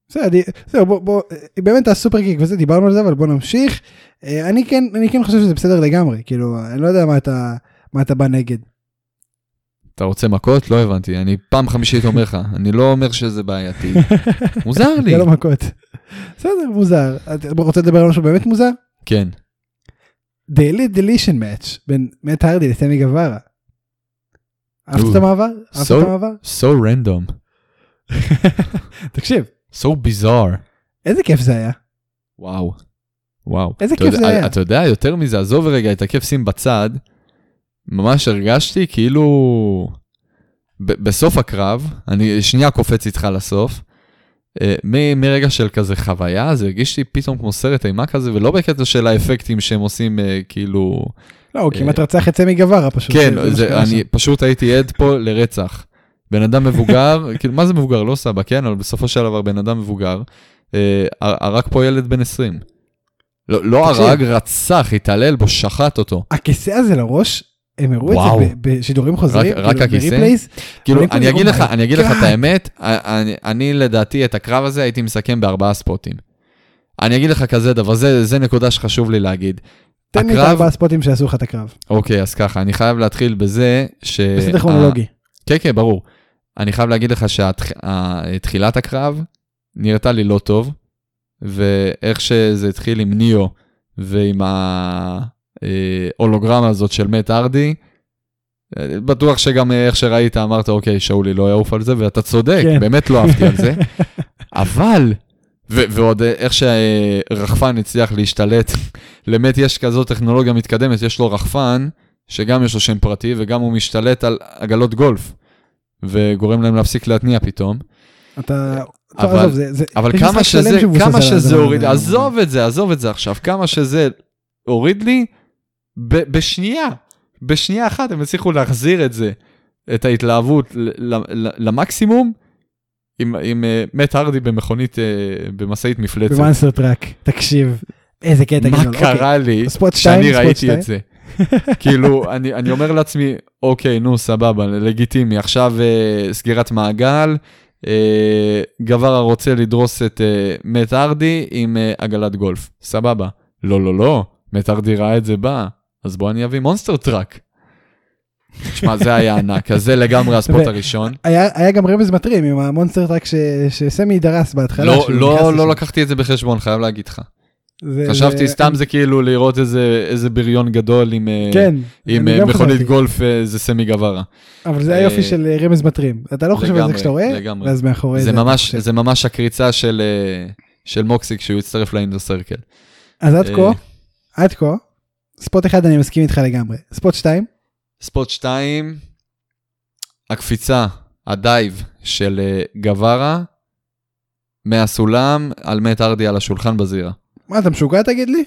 בסדר, זהו, בוא, בוא, באמת הסופר קיק וזה, דיברנו על זה, אבל בוא נמשיך. אה, אני כן, אני כן חושב שזה בסדר לגמרי, כאילו, אני לא יודע מה אתה, מה אתה בא נגד. אתה רוצה מכות? לא הבנתי, אני פעם חמישית אומר לך, אני לא אומר שזה בעייתי. מוזר לי. זה לא מכות. בסדר, מוזר. אתה רוצה לדבר על משהו באמת מוזר? כן. Elite Deletion Match בין מת הרדי לסמי גווארה. אהבת את המעבר? אהבת so- את המעבר? So random, תקשיב, so bizarre. איזה כיף זה היה. וואו. וואו. איזה כיף זה היה. אתה יודע, יותר מזה, עזוב רגע את הכיף שים בצד, ממש הרגשתי כאילו... בסוף הקרב, אני שנייה קופץ איתך לסוף, אה, מ- מרגע של כזה חוויה, זה הרגיש לי פתאום כמו סרט אימה כזה, ולא בקטע של האפקטים שהם עושים אה, כאילו... לא, הוא כמעט רצח את סמי גווארה פשוט. כן, זה, שקרה אני שם. פשוט הייתי עד פה לרצח. בן אדם מבוגר, כאילו, מה זה מבוגר? לא סבא, כן? אבל בסופו של דבר בן אדם מבוגר, אה, הרג פה ילד בן 20. לא, לא. הרג, רצח, התעלל בו, שחט אותו. הכיסא הזה לראש, הם הראו. את זה בשידורים חוזרים, רק כאילו, הכיסא? כאילו, אני אגיד לך, יראו, אני אגיד לך "My את God". האמת, אני, לדעתי את הקרב הזה הייתי מסכם בארבעה ספוטים. אני אגיד לך כזה דבר, זה, זה נקודה שחשוב לי להגיד. תן לי את ארבעה ספוטים שעשו לך את הקרב. אוקיי, אז ככה, אני חייב להתחיל בזה ש... בסדר כרונולוגי. כן, כן, ברור. אני חייב להגיד לך שתחילת הקרב נראתה לי לא טוב, ואיך שזה התחיל עם ניאו ועם ההולוגרמה הזאת של מת ארדי, אה, בטוח שגם אה, איך שראית אמרת, אוקיי, שאולי לא יעוף על זה, ואתה צודק, כן. באמת לא אהבתי על זה, אבל, ו- ועוד אה, איך שרחפן הצליח להשתלט, למת יש כזאת טכנולוגיה מתקדמת, יש לו רחפן, שגם יש לו שם פרטי, וגם הוא משתלט על עגלות גולף, וגורם להם להפסיק להתניע פתאום. אתה... טוב, אבל- עזוב, זה- זה- אבל כמה שזה, כמה שזה הוריד, הזה. עזוב את זה, עזוב את זה עכשיו, כמה שזה הוריד לי, ב- בשנייה, בשנייה אחת הם הצליחו להחזיר את זה, את ההתלהבות למקסימום, עם, עם uh, מת הרדי במכונית, uh, במשאית מפלצת. במאנסטר טראק, תקשיב, איזה קטע מה גדול. אוקיי. קרה לי ספוט שתיים, שאני ראיתי שתיים. את זה? כאילו, אני, אני אומר לעצמי, אוקיי, נו, סבבה, לגיטימי, עכשיו uh, סגירת מעגל, uh, גברה רוצה לדרוס את uh, מת ארדי עם uh, עגלת גולף, סבבה. לא, לא, לא, מת ארדי ראה את זה בא, אז בוא אני אביא monster truck. תשמע, זה היה ענק, אז זה לגמרי ה spot הראשון. היה היה גם רמז מטרים עם ה monster truck ש- שסמי דרס בהתחלה. לא, לא. לא לקחתי את זה בחשבון, חייב להגיד לך. זה- חשבתי זה- סתם זה כאילו לראות איזה איזה בריון גדול עם... אה, כן, עם אה, מכונית. גולף אה, זה סמי גברה. אבל זה היופי של רמז מטרים. אתה לא חושב על זה כשאתה רואה, לגמרי. ואז מאחורי זה זה. ממש, חושב. זה ממש הקריצה של, של מוקסלי כשהוא הצטרף ל Inner Circle. אז עד כה, עד כה, spot אחד אני מסכים איתך לגמרי. spot שתיים, spot 2, הקפיצה, ה dive של אה, גברה מהסולם על מאט הארדי על השולחן בזירה. מה אתה משוגע תגיד לי?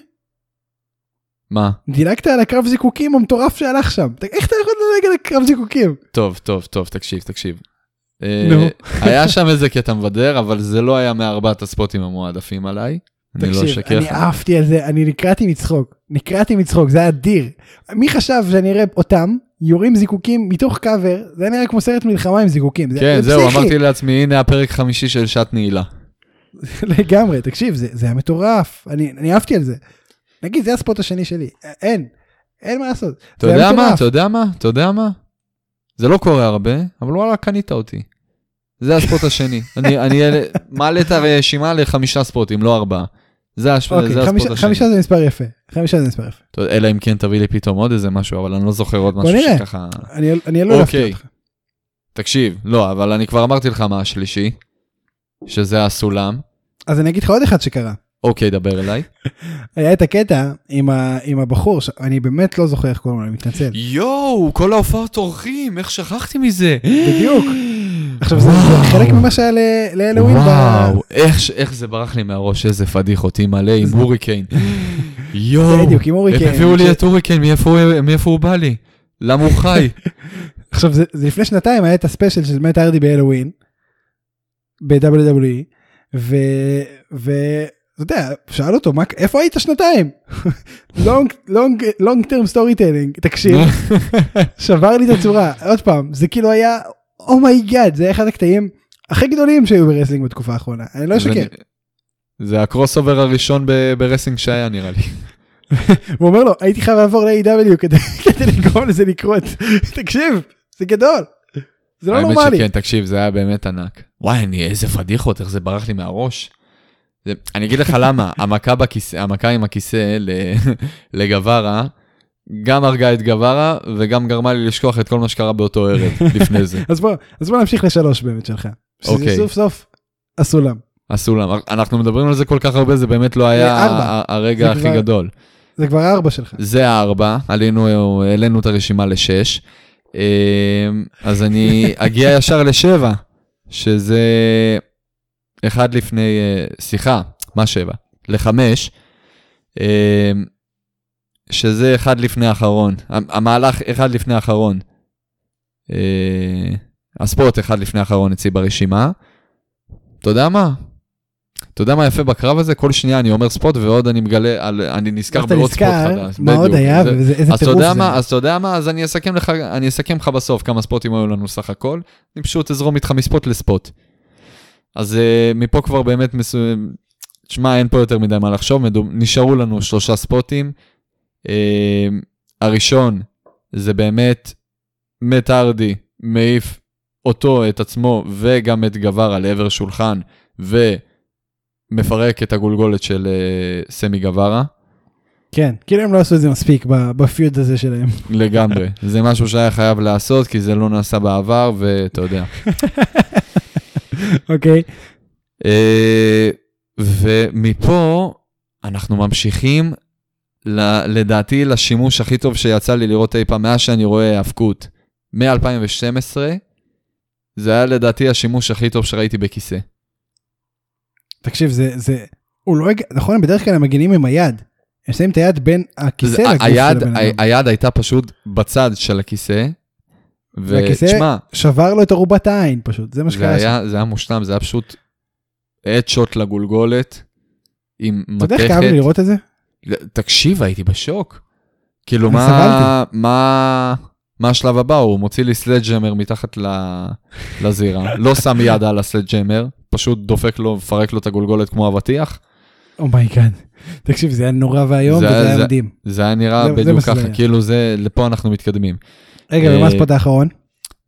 מה? דילגת על הקרב זיקוקים המטורף שהלך שם. איך אתה יכול לדלג על הקרב זיקוקים? טוב, טוב, טוב, תקשיב, תקשיב. אה, נו. היה שם איזה קטע מבדר, אבל זה לא היה מארבעת הספוטים המועדפים עליי. אני לא תקשיב, אשקר אני לך. עפתי על זה, אני נקרעתי מצחוק. נקרעתי מצחוק, זה היה אדיר. מי חשב שאני אראה אותם יורים זיקוקים מתוך קאבר, זה היה נראה כמו סרט מלחמה עם זיקוקים. זה- כן, זה זהו, פסיכי. אמרתי לעצמי, הנה הפרק חמישי של שעת נעילה. לגמרי, תקשיב, זה, זה היה מטורף, אני, אני אהבתי על זה. נגיד, זה הספוט השני שלי, אין, אין מה לעשות. אתה יודע מה? אתה יודע מה? אתה יודע מה? זה לא קורה הרבה, אבל וואלה, קנית אותי. זה הספוט השני. אני אני מעלה את הרשימה לחמישה ספוטים, לא ארבעה. זה אוקיי, זה הספוט השני. חמישה זה מספר יפה, חמישה זה מספר יפה. יודע, אלא אם כן תביא לי פתאום עוד איזה משהו, אבל אני לא זוכר עוד משהו נראה. שככה... אני, אני לא אהבתי אוקיי. אותך. תקשיב, לא, אבל אני כבר אמרתי לך מה השלישי, שזה הסולם. אז אני אגיד לך עוד אחד שקרה. אוקיי, דבר אליי. היה את הקטע עם, ה, עם הבחור, ש... אני באמת לא זוכר איך קוראים לו, אני מתנצל. יואו, כל ההופעות אורחים, איך שכחתי מזה? בדיוק. עכשיו זה. חלק ממה שהיה ל- להלואוין. ב- וואו, איך, זה ברח לי מהראש, איזה פדיחותי מלא עם הוריקן. יואו, בדיוק, עם הוריקן. הם הביאו לי את הוריקן, מאיפה הוא- בא לי? למה הוא חי? עכשיו זה, לפני שנתיים היה את ה special של מאט הארדי בהלואוין. ב-WWE. ו... ו... אתה יודע, שאל אותו, מה, איפה היית שנתיים? long, long, long term storytelling, תקשיב, שבר לי את הצורה, עוד פעם, זה כאילו היה, oh my god, זה היה אחד הקטעים הכי גדולים שהיו ב wrestling בתקופה האחרונה, אני לא זה- אשקר. זה ה crossover הראשון ב- ב wrestling שהיה נראה לי. הוא אומר לו, הייתי חייב לעבור ל-AEW כדי כדי לגרום לזה לקרות, תקשיב, זה גדול, זה לא האמת נורמלי. שכן, תקשיב, זה היה באמת ענק. וואי, אני, איזה פדיחות, איך זה ברח לי מהראש. זה, אני אגיד לך למה, המכה, בכיסא, המכה עם הכיסא לגווארה, גם הרגה את גווארה וגם גרמה לי לשכוח את כל מה שקרה באותו ערב לפני זה. אז בוא, אז בוא נמשיך לשלוש באמת שלך. אוקיי. סוף סוף הסולם. הסולם, אנחנו מדברים על זה כל כך הרבה, זה באמת לא היה אה, הרגע הכי כבר- גדול. זה כבר הארבע שלך. זה הארבע, עלינו, העלינו את הרשימה לשש. אמ, אז אני אגיע ישר לשבע, שזה אחד לפני, אה, סליחה, מה שבע? לחמש, אמ, שזה אחד לפני האחרון, המהלך אחד לפני האחרון. אה, הספורט אחד לפני האחרון אצלי ברשימה. אתה יודע מה? אתה יודע מה יפה בקרב הזה? כל שנייה אני אומר ספוט ועוד אני מגלה, על, אני נזכר בעוד ספוט נזכר חדש. מה עוד. היה זה- ואיזה טירוף זה. מה, אז אתה יודע מה, אז אני אסכם לך, אני אסכם לך בסוף כמה ספוטים היו לנו סך הכל, אני פשוט אזרום איתך מספוט לספוט. אז uh, מפה כבר באמת, מסו... תשמע, אין פה יותר מדי מה לחשוב, מדו... נשארו לנו שלושה ספוטים. Uh, הראשון זה באמת מת ארדי מעיף אותו, את עצמו וגם את גווארה לעבר שולחן ומפרק את הגולגולת של uh, סמי גווארה. כן, כאילו הם לא עשו את זה מספיק בפיוד הזה שלהם. לגמרי. זה משהו שהיה חייב לעשות, כי זה לא נעשה בעבר, ואתה יודע. אוקיי. אה, ומפה אנחנו ממשיכים, לדעתי, לשימוש הכי טוב שיצא לי לראות אי פעם, מאז שאני רואה האבקות, מ-2012, זה היה לדעתי השימוש הכי טוב שראיתי בכיסא. תקשיב, זה, זה, הוא לא, נכון, בדרך כלל הם מגינים עם היד. הם שמים את היד בין הכיסא לגוף של היד, הבן ה- אדם. היד הייתה פשוט בצד של הכיסא, והכיסא ותשמע, שבר לו את ארובת העין פשוט, זה מה שקרה שם. זה היה מושלם, זה היה פשוט headshot לגולגולת, עם אתה יודע איך כאב לי מתכת. לראות את זה? תקשיב, הייתי בשוק. כאילו, מה, מה, מה השלב הבא? הוא מוציא לי sledgehammer מתחת ל- לזירה, לא שם יד על ה sledgehammer, פשוט דופק לו, מפרק לו את הגולגולת כמו אבטיח. oh my god. תקשיב, זה היה נורא ואיום זה וזה היה- זה- מדהים. זה היה נראה זה- זה בדיוק שזה ככה. כאילו זה, לפה אנחנו מתקדמים. רגע, אה, ומה ה spot האחרון?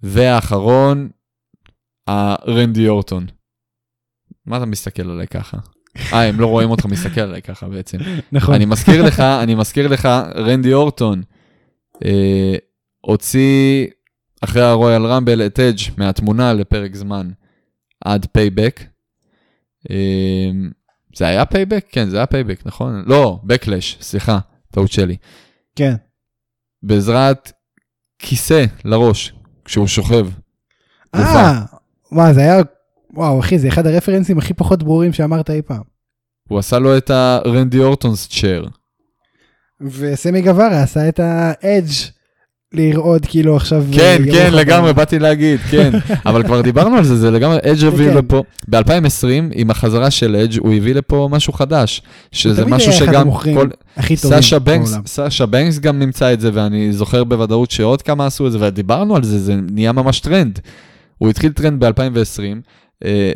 והאחרון, הרנדי אורטון. מה אתה מסתכל עליי ככה? אה, הם לא רואים אותך מסתכל עליי ככה בעצם. נכון. אני מזכיר לך, אני מזכיר לך, רנדי אורטון אה, הוציא אחרי ה Royal Rumble את אדג' מהתמונה לפרק זמן עד Payback. אה, זה היה Payback? כן, זה היה Payback, נכון? לא, ב Clash, סליחה, טעות שלי. כן. בעזרת כיסא לראש, כשהוא שוכב. אה, מה, זה היה, וואו, אחי, זה אחד הרפרנסים הכי פחות ברורים שאמרת אי פעם. הוא עשה לו את הרנדי אורטונס צ'ר. וסמי גווארה עשה את האדג' לרעוד כאילו עכשיו... כן, ירו כן, לך לגמרי, באתי להגיד, כן. אבל כבר דיברנו על זה, זה לגמרי, אדג' הביא כן. לפה, ב-2020, עם החזרה של אדג', הוא הביא לפה משהו חדש, שזה משהו שגם, כל, סאשה בנקס. סאשה בנקס גם נמצא את זה, ואני זוכר בוודאות שעוד כמה עשו את זה, ודיברנו על זה, זה נהיה ממש טרנד. הוא התחיל טרנד ב-2020, אה,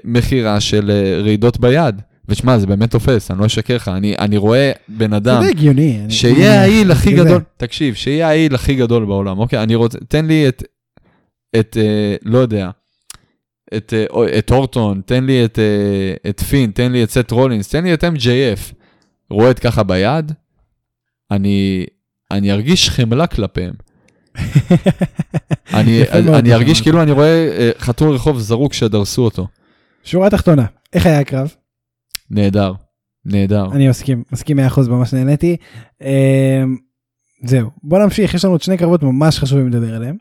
מכירה של אה, רעידות ביד. ושמע, זה באמת תופס, אני לא אשקר לך, אני, אני רואה בן זה אדם, די הגיוני. שיהיה ה heel הכי בגלל זה. גדול, תקשיב, שיהיה ה heel הכי גדול בעולם, אוקיי? אני רוצה, תן לי את, את, אה, לא יודע, את, אה, את אורטון, תן לי את, אה, את פין, תן לי את סט רולינס, תן לי את MJF, רועד ככה ביד, אני, אני ארגיש חמלה כלפיהם. אני, אני ארגיש. כאילו אני רואה אה, חתול רחוב זרוק שדרסו אותו. שורה תחתונה, איך היה הקרב? נהדר, נהדר. אני מסכים, מסכים 100% ממש נהניתי. אמ, זהו, בוא נמשיך, יש לנו עוד שני קרבות ממש חשובים לדבר עליהם.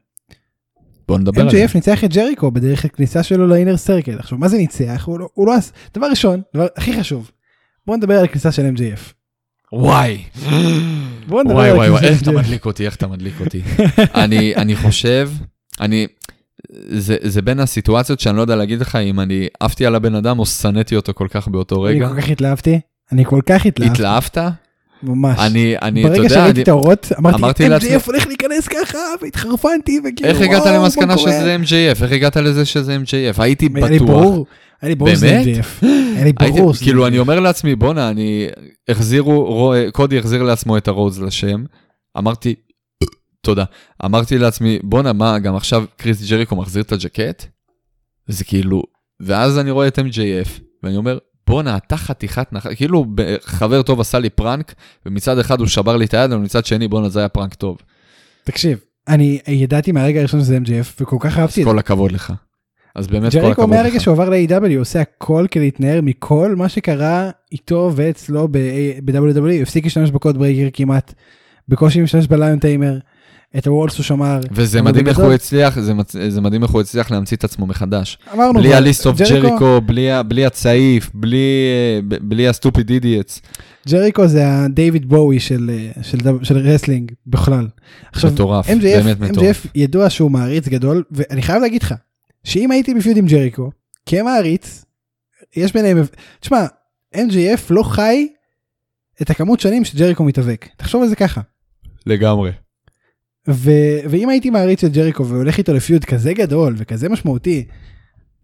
בוא נדבר עליהם. MJF ניצח את ג'ריקו בדרך הכניסה שלו לאינר סרקל. עכשיו מה זה ניצח? הוא לא, הוא לא. דבר ראשון, דבר הכי חשוב, בוא נדבר על הכניסה של MJF. וואי. וואי וואי וואי, איך אתה. מדליק אותי, איך אתה מדליק אותי. אני, אני חושב, אני, זה, זה בין הסיטואציות שאני לא יודע להגיד לך אם אני עפתי על הבן אדם או שנאתי אותו כל כך באותו אני רגע. כל כך התלהבתי, אני כל כך התלהבתי, התלהבת? ממש. אני, אני, אתה ברגע יודע, שראיתי אני, את האורות, אמרתי, MJF הולך להיכנס ככה, והתחרפנתי, וכאילו, איך הגעת למסקנה? שזה MJF? איך הגעת לזה שזה MJF? הייתי היה לי בטוח. ברור, היה לי ברור שזה? MJF. היה לי ברור כאילו. אני אומר לעצמי בואנה אני החזירו רו- קודי החזיר לעצמו את הרודס לשם אמרתי תודה אמרתי לעצמי בואנה מה גם עכשיו קריס ג'ריקו מחזיר את הג'קט. זה כאילו ואז אני רואה את MJF ואני אומר בואנה אתה חתיכת נח... כאילו חבר טוב עשה לי פרנק ומצד אחד הוא שבר לי את היד ומצד שני בואנה זה היה פרנק טוב. תקשיב, אני ידעתי מהרגע הראשון שזה MJF, וכל כך אז אהבתי את זה. כל הכבוד לך. אז באמת כל ג'ריקו הכבוד מהרגע לך. שהוא עבר ל-AEW עושה הכל כדי להתנער מכל מה שקרה איתו ואצלו ב-WWE, הפסיק להשתמש ב Codebreaker כמעט, בקושי משתמש ב Lion Tamer, את ה Walls הוא שמר. וזה מדהים איך הוא הצליח, זה, מצ... זה מדהים איך הוא הצליח להמציא את עצמו מחדש. אמרנו, בלי ה List of Jericho- בלי, הצעיף, בלי, אה, ה stupid idiots. ג'ריקו זה הדייוויד בואי של, אה, של, דב- של wrestling בכלל. עכשיו, מטורף, MJF, באמת מטורף. MJF ידוע שהוא מעריץ גדול, ואני חייב להגיד לך, שאם הייתי ב feud עם ג'ריקו, כמעריץ, יש ביניהם, תשמע, MJF לא חי את הכמות שנים שג'ריקו מתאבק, תחשוב על זה ככה. לגמרי. ו... ואם הייתי מעריץ את ג'ריקו והולך איתו ל feud כזה גדול וכזה משמעותי,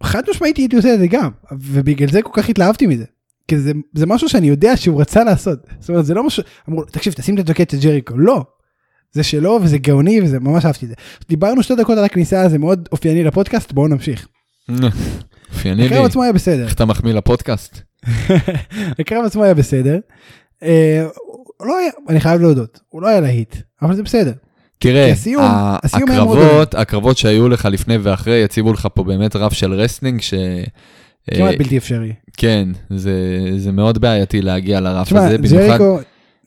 חד משמעית הייתי עושה את זה גם, ובגלל זה כל כך התלהבתי מזה. כי זה, זה משהו שאני יודע שהוא רצה לעשות. זאת אומרת, זה לא משהו, אמרו, תקשיב, תשים את הג'קט של ג'ריקו. לא. זה שלו וזה גאוני וזה ממש אהבתי את זה. דיברנו שתי דקות על הכניסה, זה מאוד אופייני לפודקאסט, בואו נמשיך. אופייני לי. הקרב עצמו היה בסדר. איך אתה מחמיא לפודקאסט? הקרב עצמו היה בסדר. אה, לא היה, אני חייב להודות, הוא לא היה להיט, אבל זה בסדר. תראה, הסיום- ה- הסיום הקרבות, הקרבות שהיו לך לפני ואחרי יציבו לך פה באמת רף של wrestling ש... כמעט אה, בלתי אפשרי. כן, זה, זה מאוד בעייתי להגיע לרף תשמע, הזה, במיוחד... ג'ריקו,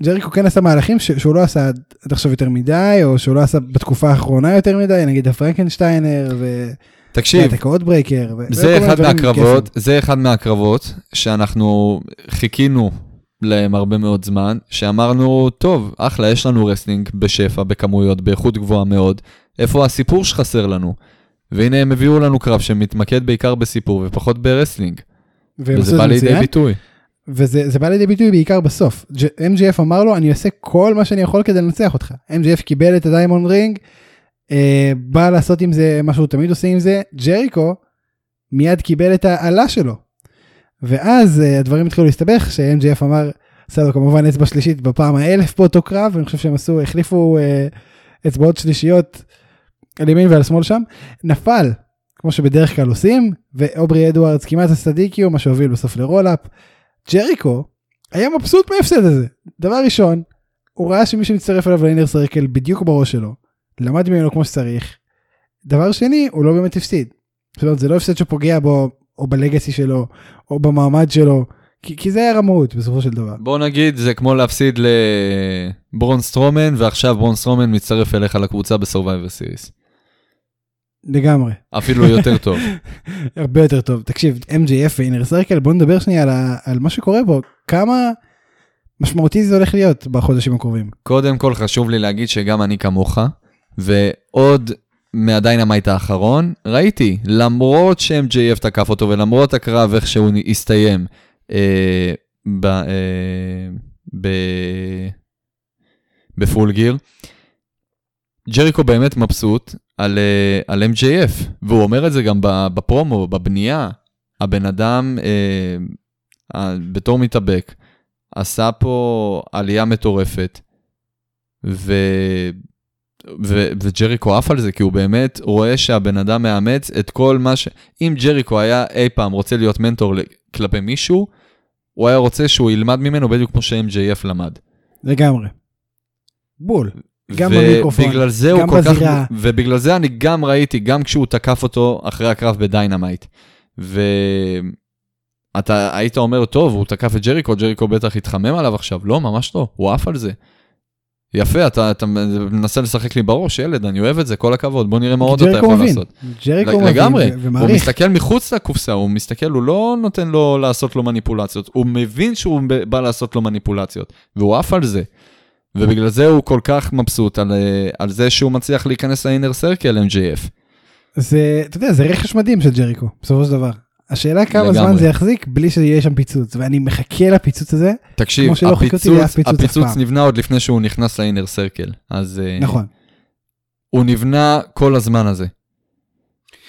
ג'ריקו כן עשה מהלכים ש- שהוא לא עשה עד עכשיו יותר מדי, או שהוא לא עשה בתקופה האחרונה יותר מדי, נגיד ה Frankensteiner, תקשיב, ואת ה Codebreaker. ו- זה אחד מהקרבות. זה אחד מהקרבות שאנחנו חיכינו להם הרבה מאוד זמן, שאמרנו, טוב, אחלה, יש לנו wrestling בשפע, בכמויות, באיכות גבוהה מאוד, איפה הסיפור שחסר לנו? והנה הם הביאו לנו קרב שמתמקד בעיקר בסיפור ופחות ב wrestling, וזה בא לידי מצוין, ביטוי. וזה זה בא לידי ביטוי בעיקר בסוף. MJF אמר לו, אני אעשה כל מה שאני יכול כדי לנצח אותך. MJF קיבל את ה diamond ring, אה, בא לעשות עם זה מה שהוא תמיד עושה עם זה, ג'ריקו מיד קיבל את העלה שלו. ואז אה, הדברים התחילו להסתבך, ש-MJF אמר, עשה לו כמובן אצבע שלישית בפעם האלף באותו קרב, ואני חושב שהם עשו, החליפו אה, אצבעות שלישיות על ימין ועל שמאל שם, נפל, כמו שבדרך כלל עושים, ואוברי אדוארדס כמעט עשה DQ, מה שהוביל בסוף ל roll-up. ג'ריקו היה מבסוט מההפסד הזה. דבר ראשון, הוא ראה שמי שמצטרף אליו ל Inner Circle בדיוק בראש שלו, למד ממנו כמו שצריך. דבר שני, הוא לא באמת הפסיד. זאת אומרת, זה לא הפסד שפוגע בו, או ב legacy שלו, או במעמד שלו, כי, כי זה היה רמאות בסופו של דבר. בוא נגיד, זה כמו להפסיד לבראון סטרומן, ועכשיו בראון סטרומן מצטרף אליך לקבוצה ב Survivor Series. לגמרי. אפילו יותר טוב. הרבה יותר טוב. תקשיב, MJF ו Inner Circle, בוא נדבר שנייה על, ה, על מה שקורה בו, כמה משמעותי זה הולך להיות בחודשים הקרובים. קודם כל חשוב לי להגיד שגם אני כמוך, ועוד מה Dynamite האחרון, ראיתי, למרות ש-MJF תקף אותו ולמרות הקרב איך שהוא הסתיים אה, ב, אה, ב, בפול גיר, ג'ריקו באמת מבסוט על, אה, על MJF, והוא אומר את זה גם בפרומו, בבנייה. הבן אדם, אה, בתור מתאבק, עשה פה עלייה מטורפת, ו... ו- וג'ריקו עף על זה, כי הוא באמת רואה שהבן אדם מאמץ את כל מה ש... אם ג'ריקו היה אי פעם רוצה להיות מנטור כלפי מישהו, הוא היה רוצה שהוא ילמד ממנו בדיוק כמו ש-MJF למד. לגמרי. בול. גם במיקרופון, ובגלל זה גם בזירה. כך, ובגלל זה אני גם ראיתי, גם כשהוא תקף אותו אחרי הקרב ב Dynamite. ואתה היית אומר, טוב, הוא תקף את ג'ריקו, ג'ריקו בטח התחמם עליו עכשיו. לא, ממש לא, הוא עף על זה. יפה, אתה, אתה מנסה לשחק לי בראש, ילד, אני אוהב את זה, כל הכבוד, בוא נראה מה עוד אתה יכול מבין. לעשות. ג'ריקו מבין לגמרי, ומעריך. הוא מסתכל מחוץ לקופסה, הוא מסתכל, הוא לא נותן לו לעשות לו מניפולציות, הוא מבין שהוא בא לעשות לו מניפולציות, והוא עף על זה. ובגלל זה הוא כל כך מבסוט על, אה, על זה שהוא מצליח להיכנס לאינר סרקל MJF. זה, אתה יודע, זה רכש מדהים של ג'ריקו, בסופו של דבר. השאלה כמה לגמרי. זמן זה יחזיק בלי שיהיה שם פיצוץ, ואני מחכה לפיצוץ הזה. תקשיב, הפיצוץ, פיצוץ, הפיצוץ נבנה עוד לפני שהוא נכנס לאינר סרקל, אז... אה, נכון. הוא נבנה כל הזמן הזה.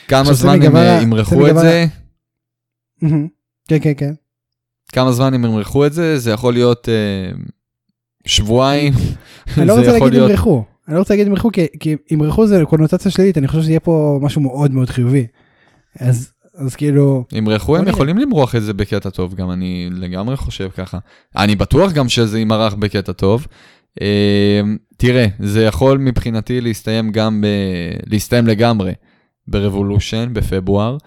כמה זמן הם אה, ימרחו את זה? כן, כן, כן. כמה זמן הם ימרחו את זה? זה יכול להיות שבועיים. אני לא רוצה להגיד ימרחו, אני לא רוצה להגיד ימרחו, כי ימרחו זה קונוטציה שלילית, אני חושב שיהיה פה משהו מאוד מאוד חיובי. אז אז כאילו... ימרחו הם יכולים למרוח את זה בקטע טוב, גם אני לגמרי חושב ככה. אני בטוח גם שזה ימרח בקטע טוב. אמ, תראה, זה יכול מבחינתי להסתיים גם, ב... להסתיים לגמרי ב Revolution בפברואר,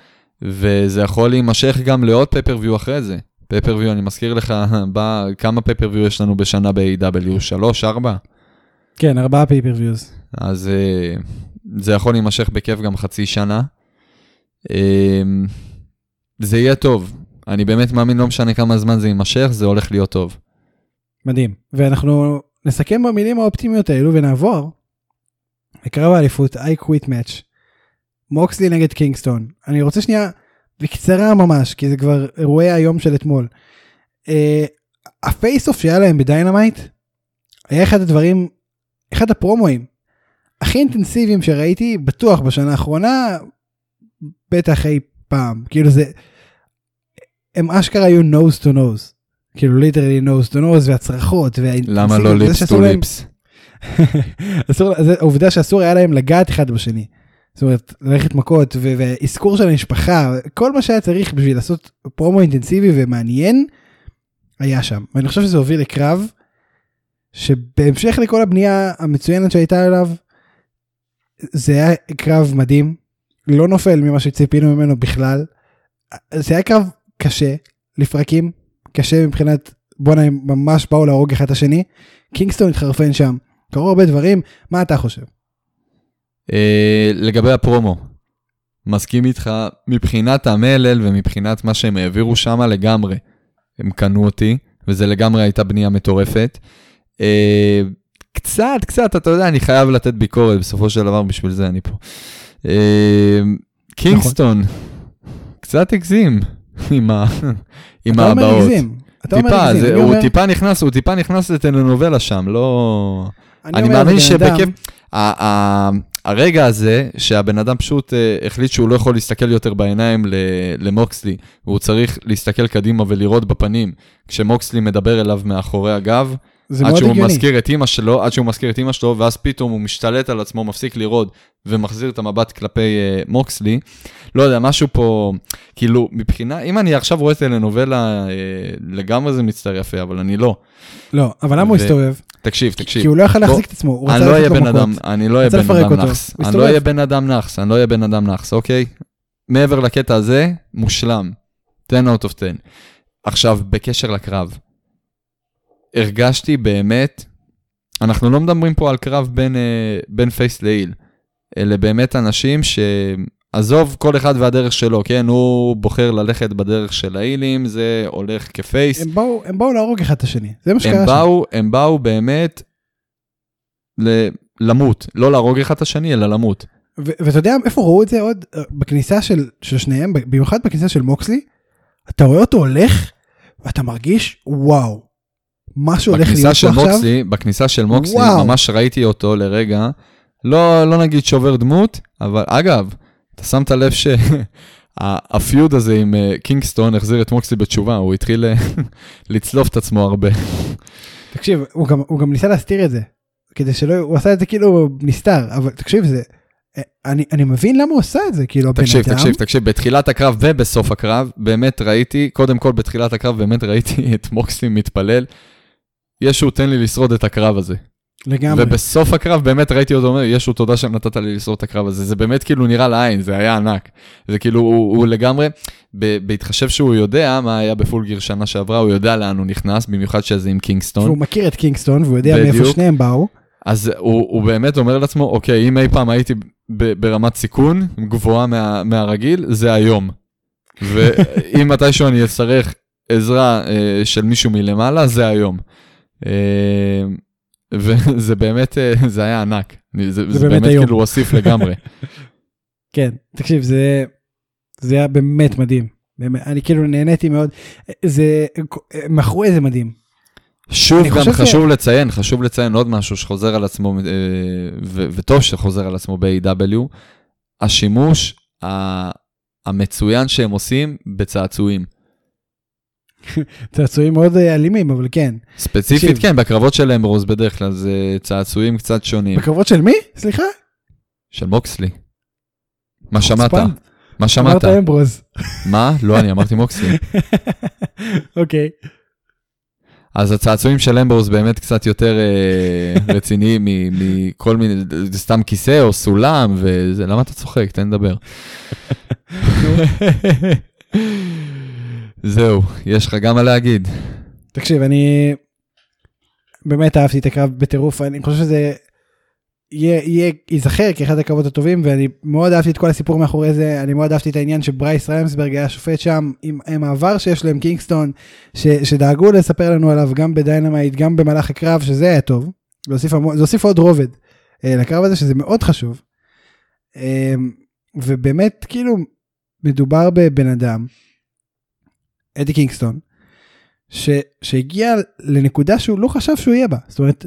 וזה יכול להימשך גם לעוד pay-per-view אחרי זה. pay-per-view, אני מזכיר לך, בא, כמה pay-per-view יש לנו בשנה ב-AEW? שלוש, ארבע? כן, ארבעה pay-per-views. אז אה, זה יכול להימשך בכיף גם חצי שנה. אמ, זה יהיה טוב. אני באמת מאמין, לא משנה כמה זמן זה יימשך, זה הולך להיות טוב. מדהים. ואנחנו נסכם במילים האופטימיות האלו ונעבור לקרב האליפות, I quit match. מוקסלי נגד קינגסטון. אני רוצה שנייה, בקצרה ממש, כי זה כבר אירועי היום של אתמול. ה face off שהיה להם ב Dynamite, היה אחד הדברים, אחד הפרומואים הכי אינטנסיביים שראיתי, בטוח בשנה האחרונה, בטח אי פעם כאילו זה הם אשכרה היו nose to nose כאילו literally nose to nose והצרחות למה לא lips to lips. העובדה שאסור היה להם לגעת אחד בשני. זאת אומרת ללכת מכות ואזכור של המשפחה כל מה שהיה צריך בשביל לעשות פרומו אינטנסיבי ומעניין היה שם ואני חושב שזה הוביל לקרב שבהמשך לכל הבנייה המצוינת שהייתה עליו זה היה קרב מדהים לא נופל ממה שציפינו ממנו בכלל. זה היה קרב קשה לפרקים, קשה מבחינת בואנה הם ממש באו להרוג אחד את השני. קינגסטון התחרפן שם, קרו הרבה דברים, מה אתה חושב? אה, לגבי הפרומו, מסכים איתך מבחינת המלל ומבחינת מה שהם העבירו שם לגמרי. הם קנו אותי, וזה לגמרי הייתה בנייה מטורפת. אה, קצת, קצת, אתה יודע, אני חייב לתת ביקורת, בסופו של דבר בשביל זה אני פה. אמ, קינגסטון, קצת הגזים עם ההבעות. טיפה, הוא טיפה נכנס, הוא טיפה נכנס לטלנובלה שם, לא... אני מאמין שבכיף... הרגע הזה, שהבן אדם פשוט uh, החליט שהוא לא יכול להסתכל יותר בעיניים למוקסלי, והוא צריך להסתכל קדימה ולראות בפנים, כשמוקסלי מדבר אליו מאחורי הגב, זה מאוד הגיוני. עד שהוא מזכיר את אימא שלו, עד שהוא מזכיר את אימא שלו, ואז פתאום הוא משתלט על עצמו, מפסיק לראות, ומחזיר את המבט כלפי uh, מוקסלי. לא יודע, משהו פה, כאילו, מבחינה, אם אני עכשיו רואה את טלנובלה, uh, לגמרי זה מצטער יפה, אבל אני לא. לא, אבל למה. הוא הסתובב? תקשיב, תקשיב. כי הוא לא יכול להחזיק את עצמו, הוא רצה לא לתת לו מכות. אני לא אהיה בן אדם נאחס. אני לא אהיה בן אדם נאחס, אני לא אהיה בן אדם נאחס, אוקיי? מעבר לקטע הזה, מושלם. 10 out of 10. עכשיו, בקשר לקרב. הרגשתי באמת, אנחנו לא מדברים פה על קרב בין, אה, בין פייס להיל, אלה באמת אנשים שעזוב כל אחד והדרך שלו, כן? הוא בוחר ללכת בדרך של ההילים, זה הולך כפייס. הם באו, הם באו להרוג אחד את השני, זה מה שקרה שם. באו, הם באו באמת ל... למות, לא להרוג אחד את השני, אלא למות. ואתה יודע איפה ראו את זה עוד? אה, בכניסה של, של שניהם, במיוחד בכניסה של מוקסלי, אתה רואה אותו הולך, ואתה מרגיש, וואו, משהו הולך להיות בכניסה פה של עכשיו. מוקסלי, בכניסה של מוקסלי, וואו. ממש ראיתי אותו לרגע, לא, לא נגיד שובר דמות, אבל אגב, אתה שמת לב שהפיוד הזה עם אה, קינגסטון החזיר את מוקסלי בתשובה, הוא התחיל אה, לצלוף את עצמו הרבה. תקשיב, הוא גם, הוא גם ניסה להסתיר את זה, כדי שלא, הוא עשה את זה כאילו נסתר, אבל תקשיב, זה, אה, אני, אני מבין למה הוא עשה את זה, כאילו, הבן תקשיב, אדם, תקשיב, תקשיב, בתחילת הקרב ובסוף הקרב, באמת ראיתי, קודם כל בתחילת הקרב באמת ראיתי את מוקסלי מתפלל, ישו תן לי לשרוד את הקרב הזה. לגמרי, ובסוף הקרב באמת ראיתי אותו אומר, ישו תודה שנתת לי לשרוד את הקרב הזה, זה באמת כאילו נראה לעין, זה היה ענק. זה כאילו, הוא, הוא לגמרי, ב- בהתחשב שהוא יודע מה היה ב Full Gear שנה שעברה, הוא יודע לאן הוא נכנס, במיוחד שזה עם קינגסטון. והוא מכיר את קינגסטון, והוא יודע מאיפה בדיוק. שניהם באו, אז הוא, הוא באמת אומר לעצמו, אוקיי, אם אי פעם הייתי ב- ברמת סיכון גבוהה מה, מהרגיל, זה היום. ואם מתישהו אני אצטרך עזרה אה, של מישהו מלמעלה, זה היום. אה, וזה באמת, אה, זה היה ענק. זה, זה, זה באמת באמת. כאילו הוסיף לגמרי. כן, תקשיב, זה, זה היה באמת מדהים, באמת, אני כאילו נהניתי מאוד, זה, מכרו איזה מדהים, שוב, גם חושב ש- חשוב לציין, חשוב לציין עוד משהו שחוזר על עצמו, אה, ו- וטוב שחוזר על עצמו ב-AW, השימוש ה- המצוין שהם עושים בצעצועים. צעצועים מאוד אה, אלימים, אבל כן. ספציפית. כן, בקרבות של אמברוז בדרך כלל זה צעצועים קצת שונים. בקרבות של מי? סליחה? של מוקסלי. מה שמעת? מה שמעת? אמרת אמברוז. מה? לא, אני אמרתי מוקסלי. אוקיי. אז הצעצועים של אמברוז באמת קצת יותר אה, רציניים מכל מיני, סתם כיסא או סולם, וזה, למה אתה צוחק? תן לדבר. זהו, יש לך גם מה להגיד. תקשיב, אני באמת אהבתי את הקרב בטירוף, אני חושב שזה ייזכר כאחד הקרבות הטובים, ואני מאוד אהבתי את כל הסיפור מאחורי זה, אני מאוד אהבתי את העניין שברייס ריימסברג היה שופט שם, עם, עם העבר שיש לו עם קינגסטון, ש, שדאגו לספר לנו עליו גם ב Dynamite, גם במהלך הקרב, שזה היה טוב. להוסיף, המון- הוסיף עוד רובד אה, לקרב הזה, שזה מאוד חשוב. אה, ובאמת, כאילו, מדובר בבן אדם, אדי קינגסטון, ש, שהגיע לנקודה שהוא לא חשב שהוא יהיה בה. זאת אומרת,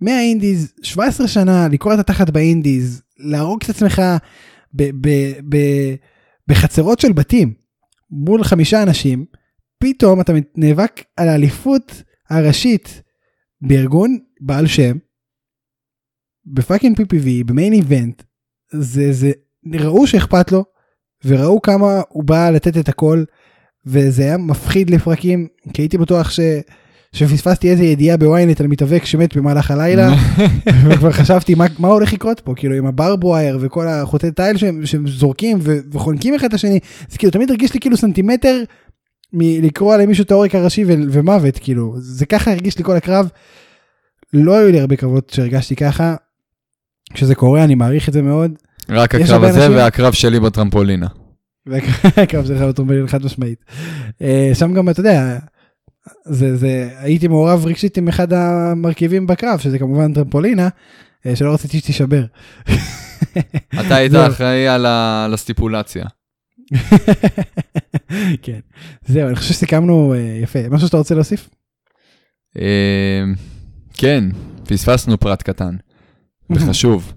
מה indies, 17 שנה, לקרוע את התחת ב indies, להרוג את עצמך ב, ב, ב, בחצרות של בתים מול חמישה אנשים, פתאום אתה נאבק על האליפות הראשית בארגון בעל שם, ב fucking PPV, ב main event, זה, זה, ראו שאכפת לו, וראו כמה הוא בא לתת את הכל, וזה היה מפחיד לפרקים, כי הייתי בטוח ש... שפספסתי איזה ידיעה ב ynet על מתאבק שמת במהלך הלילה, וכבר חשבתי מה, מה הולך לקרות פה, כאילו עם ה barbed wire וכל החוטי תיל שהם, שהם זורקים ו, וחונקים אחד את השני, זה כאילו תמיד הרגיש לי כאילו סנטימטר מלקרוע למישהו את העורק הראשי ו, ומוות, כאילו, זה ככה הרגיש לי כל הקרב. לא היו לי הרבה קרבות שהרגשתי ככה, כשזה קורה אני מעריך את זה מאוד. רק הקרב הזה אנשים- והקרב שלי בטרמפולינה. והקרב שלך בטרומבלין חד משמעית. אה, שם גם אתה יודע, זה, זה, הייתי מעורב רגשית עם אחד המרכיבים בקרב, שזה כמובן טרמפולינה, אה, שלא רציתי שתישבר. אתה היית. אחראי על הסטיפולציה. כן, זהו, אני חושב שסיכמנו אה, יפה. משהו שאתה רוצה להוסיף? כן, פספסנו פרט קטן וחשוב.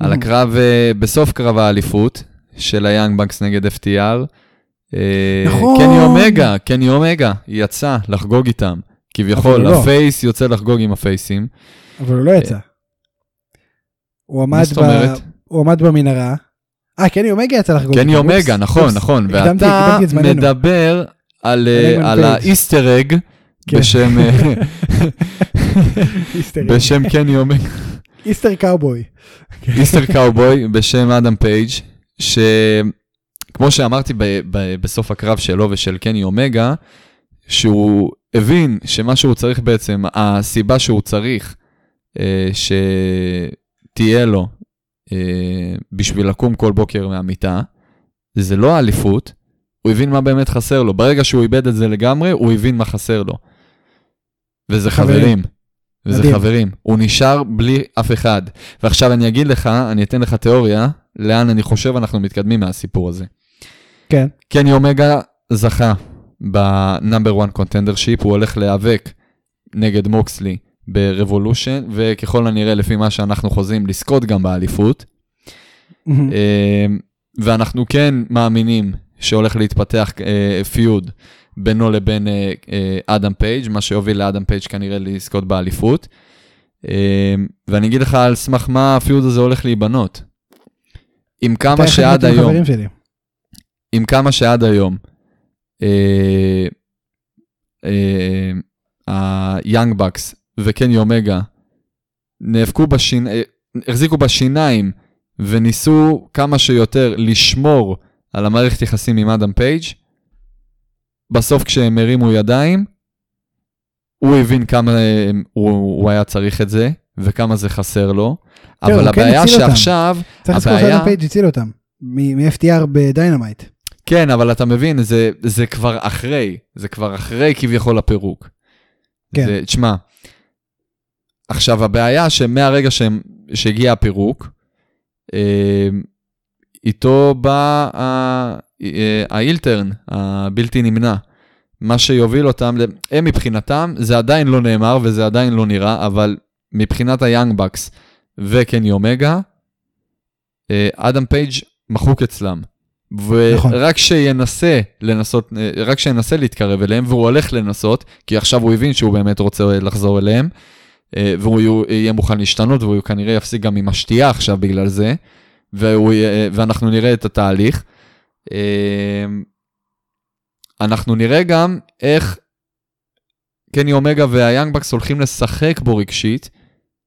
על הקרב, בסוף קרב האליפות של היאנג בנקס נגד FTR, אה, נכון. קני אומגה, קני אומגה, יצא לחגוג איתם. כביכול, לא. הפייס יוצא לחגוג עם הפייסים. אבל הוא לא יצא. הוא עמד, ב... הוא עמד במנהרה. אה, קני אומגה יצא לחגוג. קני אומגה, נכון. נכון. ואתה הקדמתי. מדבר על, אה, על. ה Easter egg כן. בשם אה, בשם קני אומגה. איסטר קאובוי. איסטר קאובוי בשם אדם פייג', שכמו שאמרתי ב- ב- בסוף הקרב שלו ושל קני אומגה, שהוא הבין שמה שהוא צריך בעצם, הסיבה שהוא צריך אה, שתהיה לו אה, בשביל לקום כל בוקר מהמיטה, זה לא האליפות, הוא הבין מה באמת חסר לו. ברגע שהוא איבד את זה לגמרי, הוא הבין מה חסר לו. וזה חברים. חברים. וזה מדהים. חברים. הוא נשאר בלי אף אחד. ועכשיו אני אגיד לך, אני אתן לך תיאוריה, לאן אני חושב אנחנו מתקדמים מהסיפור הזה. כן. קני אומגה זכה ב number 1 contendership, הוא הולך להיאבק נגד מוקסלי ב Revolution, וככל הנראה, לפי מה שאנחנו חוזים, לזכות גם באליפות. אה, ואנחנו כן מאמינים שהולך להתפתח אה, feud בינו לבין אה, אה, אדם פייג', מה שיוביל לאדם פייג' כנראה לזכות באליפות. אה, ואני אגיד לך על סמך מה ה feud הזה הולך להיבנות. עם כמה שעד היום, חברים שלי. עם כמה שעד היום, אה, אה, היאנג בקס וקני אומגה נאבקו בשינ... אה, החזיקו בשיניים וניסו כמה שיותר לשמור על המערכת יחסים עם אדם פייג', בסוף כשהם הרימו ידיים, הוא הבין כמה אה, הוא, הוא היה צריך את זה, וכמה זה חסר לו. כן, אבל כן הבעיה. שעכשיו, צריך לזכור שאדם פייג' הציל אותם. מ-FTR ב-Dynamite. כן, אבל אתה מבין, זה, זה כבר אחרי, זה כבר אחרי כביכול הפירוק. כן. זה, תשמע, עכשיו הבעיה שמהרגע שהם, שהגיע הפירוק, אה, איתו בא אה, ה-heel turn הבלתי נמנע. מה שיוביל אותם, הם מבחינתם, זה עדיין לא נאמר וזה עדיין לא נראה, אבל מבחינת היאנג בקס וקני אומגה, אה, אדם פייג' מחוק אצלם. נכון. ורק שינסה לנסות, אה, רק שינסה להתקרב אליהם, והוא הולך לנסות, כי עכשיו הוא הבין שהוא באמת רוצה לחזור אליהם, אה, והוא יהיה מוכן להשתנות, והוא כנראה יפסיק גם עם השתייה עכשיו בגלל זה, והוא, ואנחנו נראה את התהליך. אנחנו נראה גם איך קני אומגה וה-Young Bucks הולכים לשחק בו רגשית,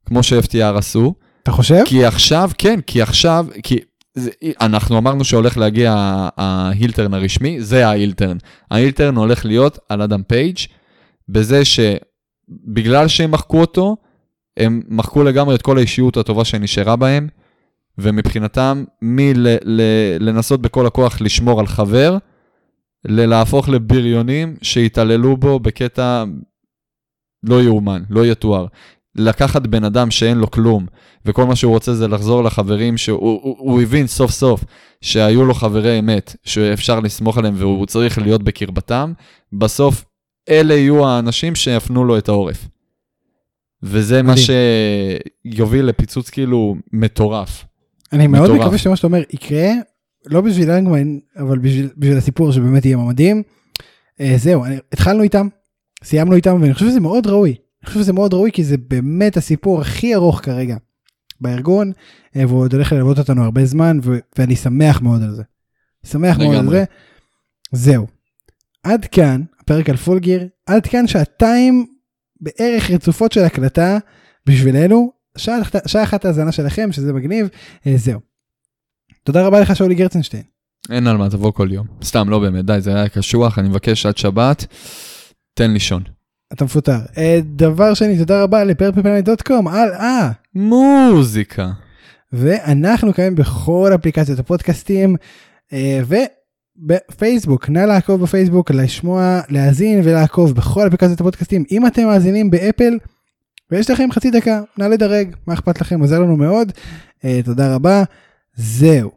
כמו ש-FTR עשו, אתה חושב? כי עכשיו, כן, כי עכשיו, כי זה, אנחנו אמרנו שהולך להגיע ה-heel turn הרשמי, זה ההילטרן. ההילטרן הולך להיות על אדם פייג' בזה שבגלל שהם מחקו אותו, הם מחקו לגמרי את כל האישיות הטובה שנשארה בהם, ומבחינתם, מלנסות בכל הכוח לשמור על חבר, ללהפוך לבריונים שהתעללו בו בקטע לא יאומן, לא יתואר. לקחת בן אדם שאין לו כלום, וכל מה שהוא רוצה זה לחזור לחברים שהוא הוא, הוא הבין סוף סוף שהיו לו חברי אמת, שאפשר לסמוך עליהם והוא צריך להיות בקרבתם, בסוף אלה יהיו האנשים שיפנו לו את העורף. וזה מה מדהים. שיוביל לפיצוץ כאילו מטורף. אני מאוד מטורף. מקווה שמה שאתה אומר יקרה, לא בשביל לנגמן, אבל בשביל, בשביל הסיפור שבאמת יהיה מדהים. אה, זהו, אני, התחלנו איתם, סיימנו איתם, ואני חושב שזה מאוד ראוי. אני חושב שזה מאוד ראוי, כי זה באמת הסיפור הכי ארוך כרגע בארגון, אה, והוא עוד הולך ללוות אותנו הרבה זמן, ו- ואני שמח מאוד על זה. שמח מאוד על לגמרי. זה. זהו. עד כאן, הפרק על פול גיר, עד כאן שעתיים בערך רצופות של הקלטה בשבילנו, שעה, שעה אחת האזנה שלכם, שזה מגניב, אה, זהו. תודה רבה לך שאולי גרצנשטיין. אין על מה, תבוא כל יום. סתם, לא באמת, די, זה היה קשוח, אני מבקש עד שבת, תן לישון. אתה מפוטר. אה, דבר שני, תודה רבה לפרפלפלנט.קום, על אה. מוזיקה. ואנחנו קיימים בכל אפליקציות הפודקאסטים אה, ובפייסבוק, נא לעקוב בפייסבוק, לשמוע, להאזין ולעקוב בכל אפליקציות הפודקאסטים. אם אתם מאזינים באפל ויש לכם חצי דקה, נא לדרג, מה אכפת לכם, עוזר לנו מאוד. אה, תודה רבה. זהו.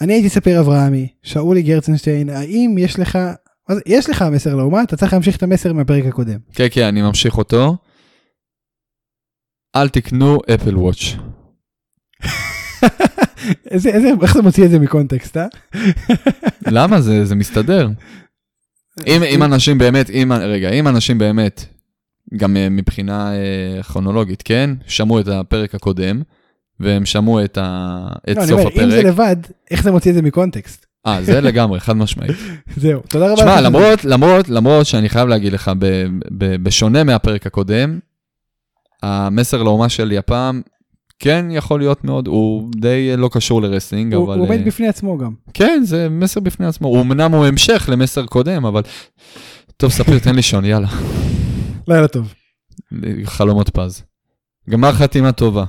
אני הייתי ספיר אברהמי, שאולי גרצנשטיין, האם יש לך, זה, יש לך מסר לאומה, אתה צריך להמשיך את המסר מהפרק הקודם. כן, כן, אני ממשיך אותו. אל תקנו אפל וואץ'. איזה, איזה, איך אתה מוציא את זה מקונטקסט, אה? למה? זה, זה מסתדר. אם, אם אנשים באמת, אם, רגע, אם אנשים באמת, גם אה, מבחינה אה, כרונולוגית, כן? שמעו את הפרק הקודם, והם שמעו את, ה, את לא, סוף אומר, אם זה הפרק. לבד, איך אתה מוציא את זה מקונטקסט? אה, זה לגמרי, חד משמעית. זהו, תודה רבה. שמע. למרות, למרות, למרות שאני חייב להגיד לך, ב, ב, בשונה מהפרק הקודם, המסר לאומה שלי הפעם, כן יכול להיות מאוד, הוא די לא קשור ל-wrestling, הוא אבל... הוא עומד אה, בפני עצמו גם. כן, זה מסר בפני עצמו. הוא אמנם הוא המשך למסר קודם, אבל... טוב, ספיר, תן לישון, יאללה. לילה טוב. חלומות פז. גמר חתימה טובה.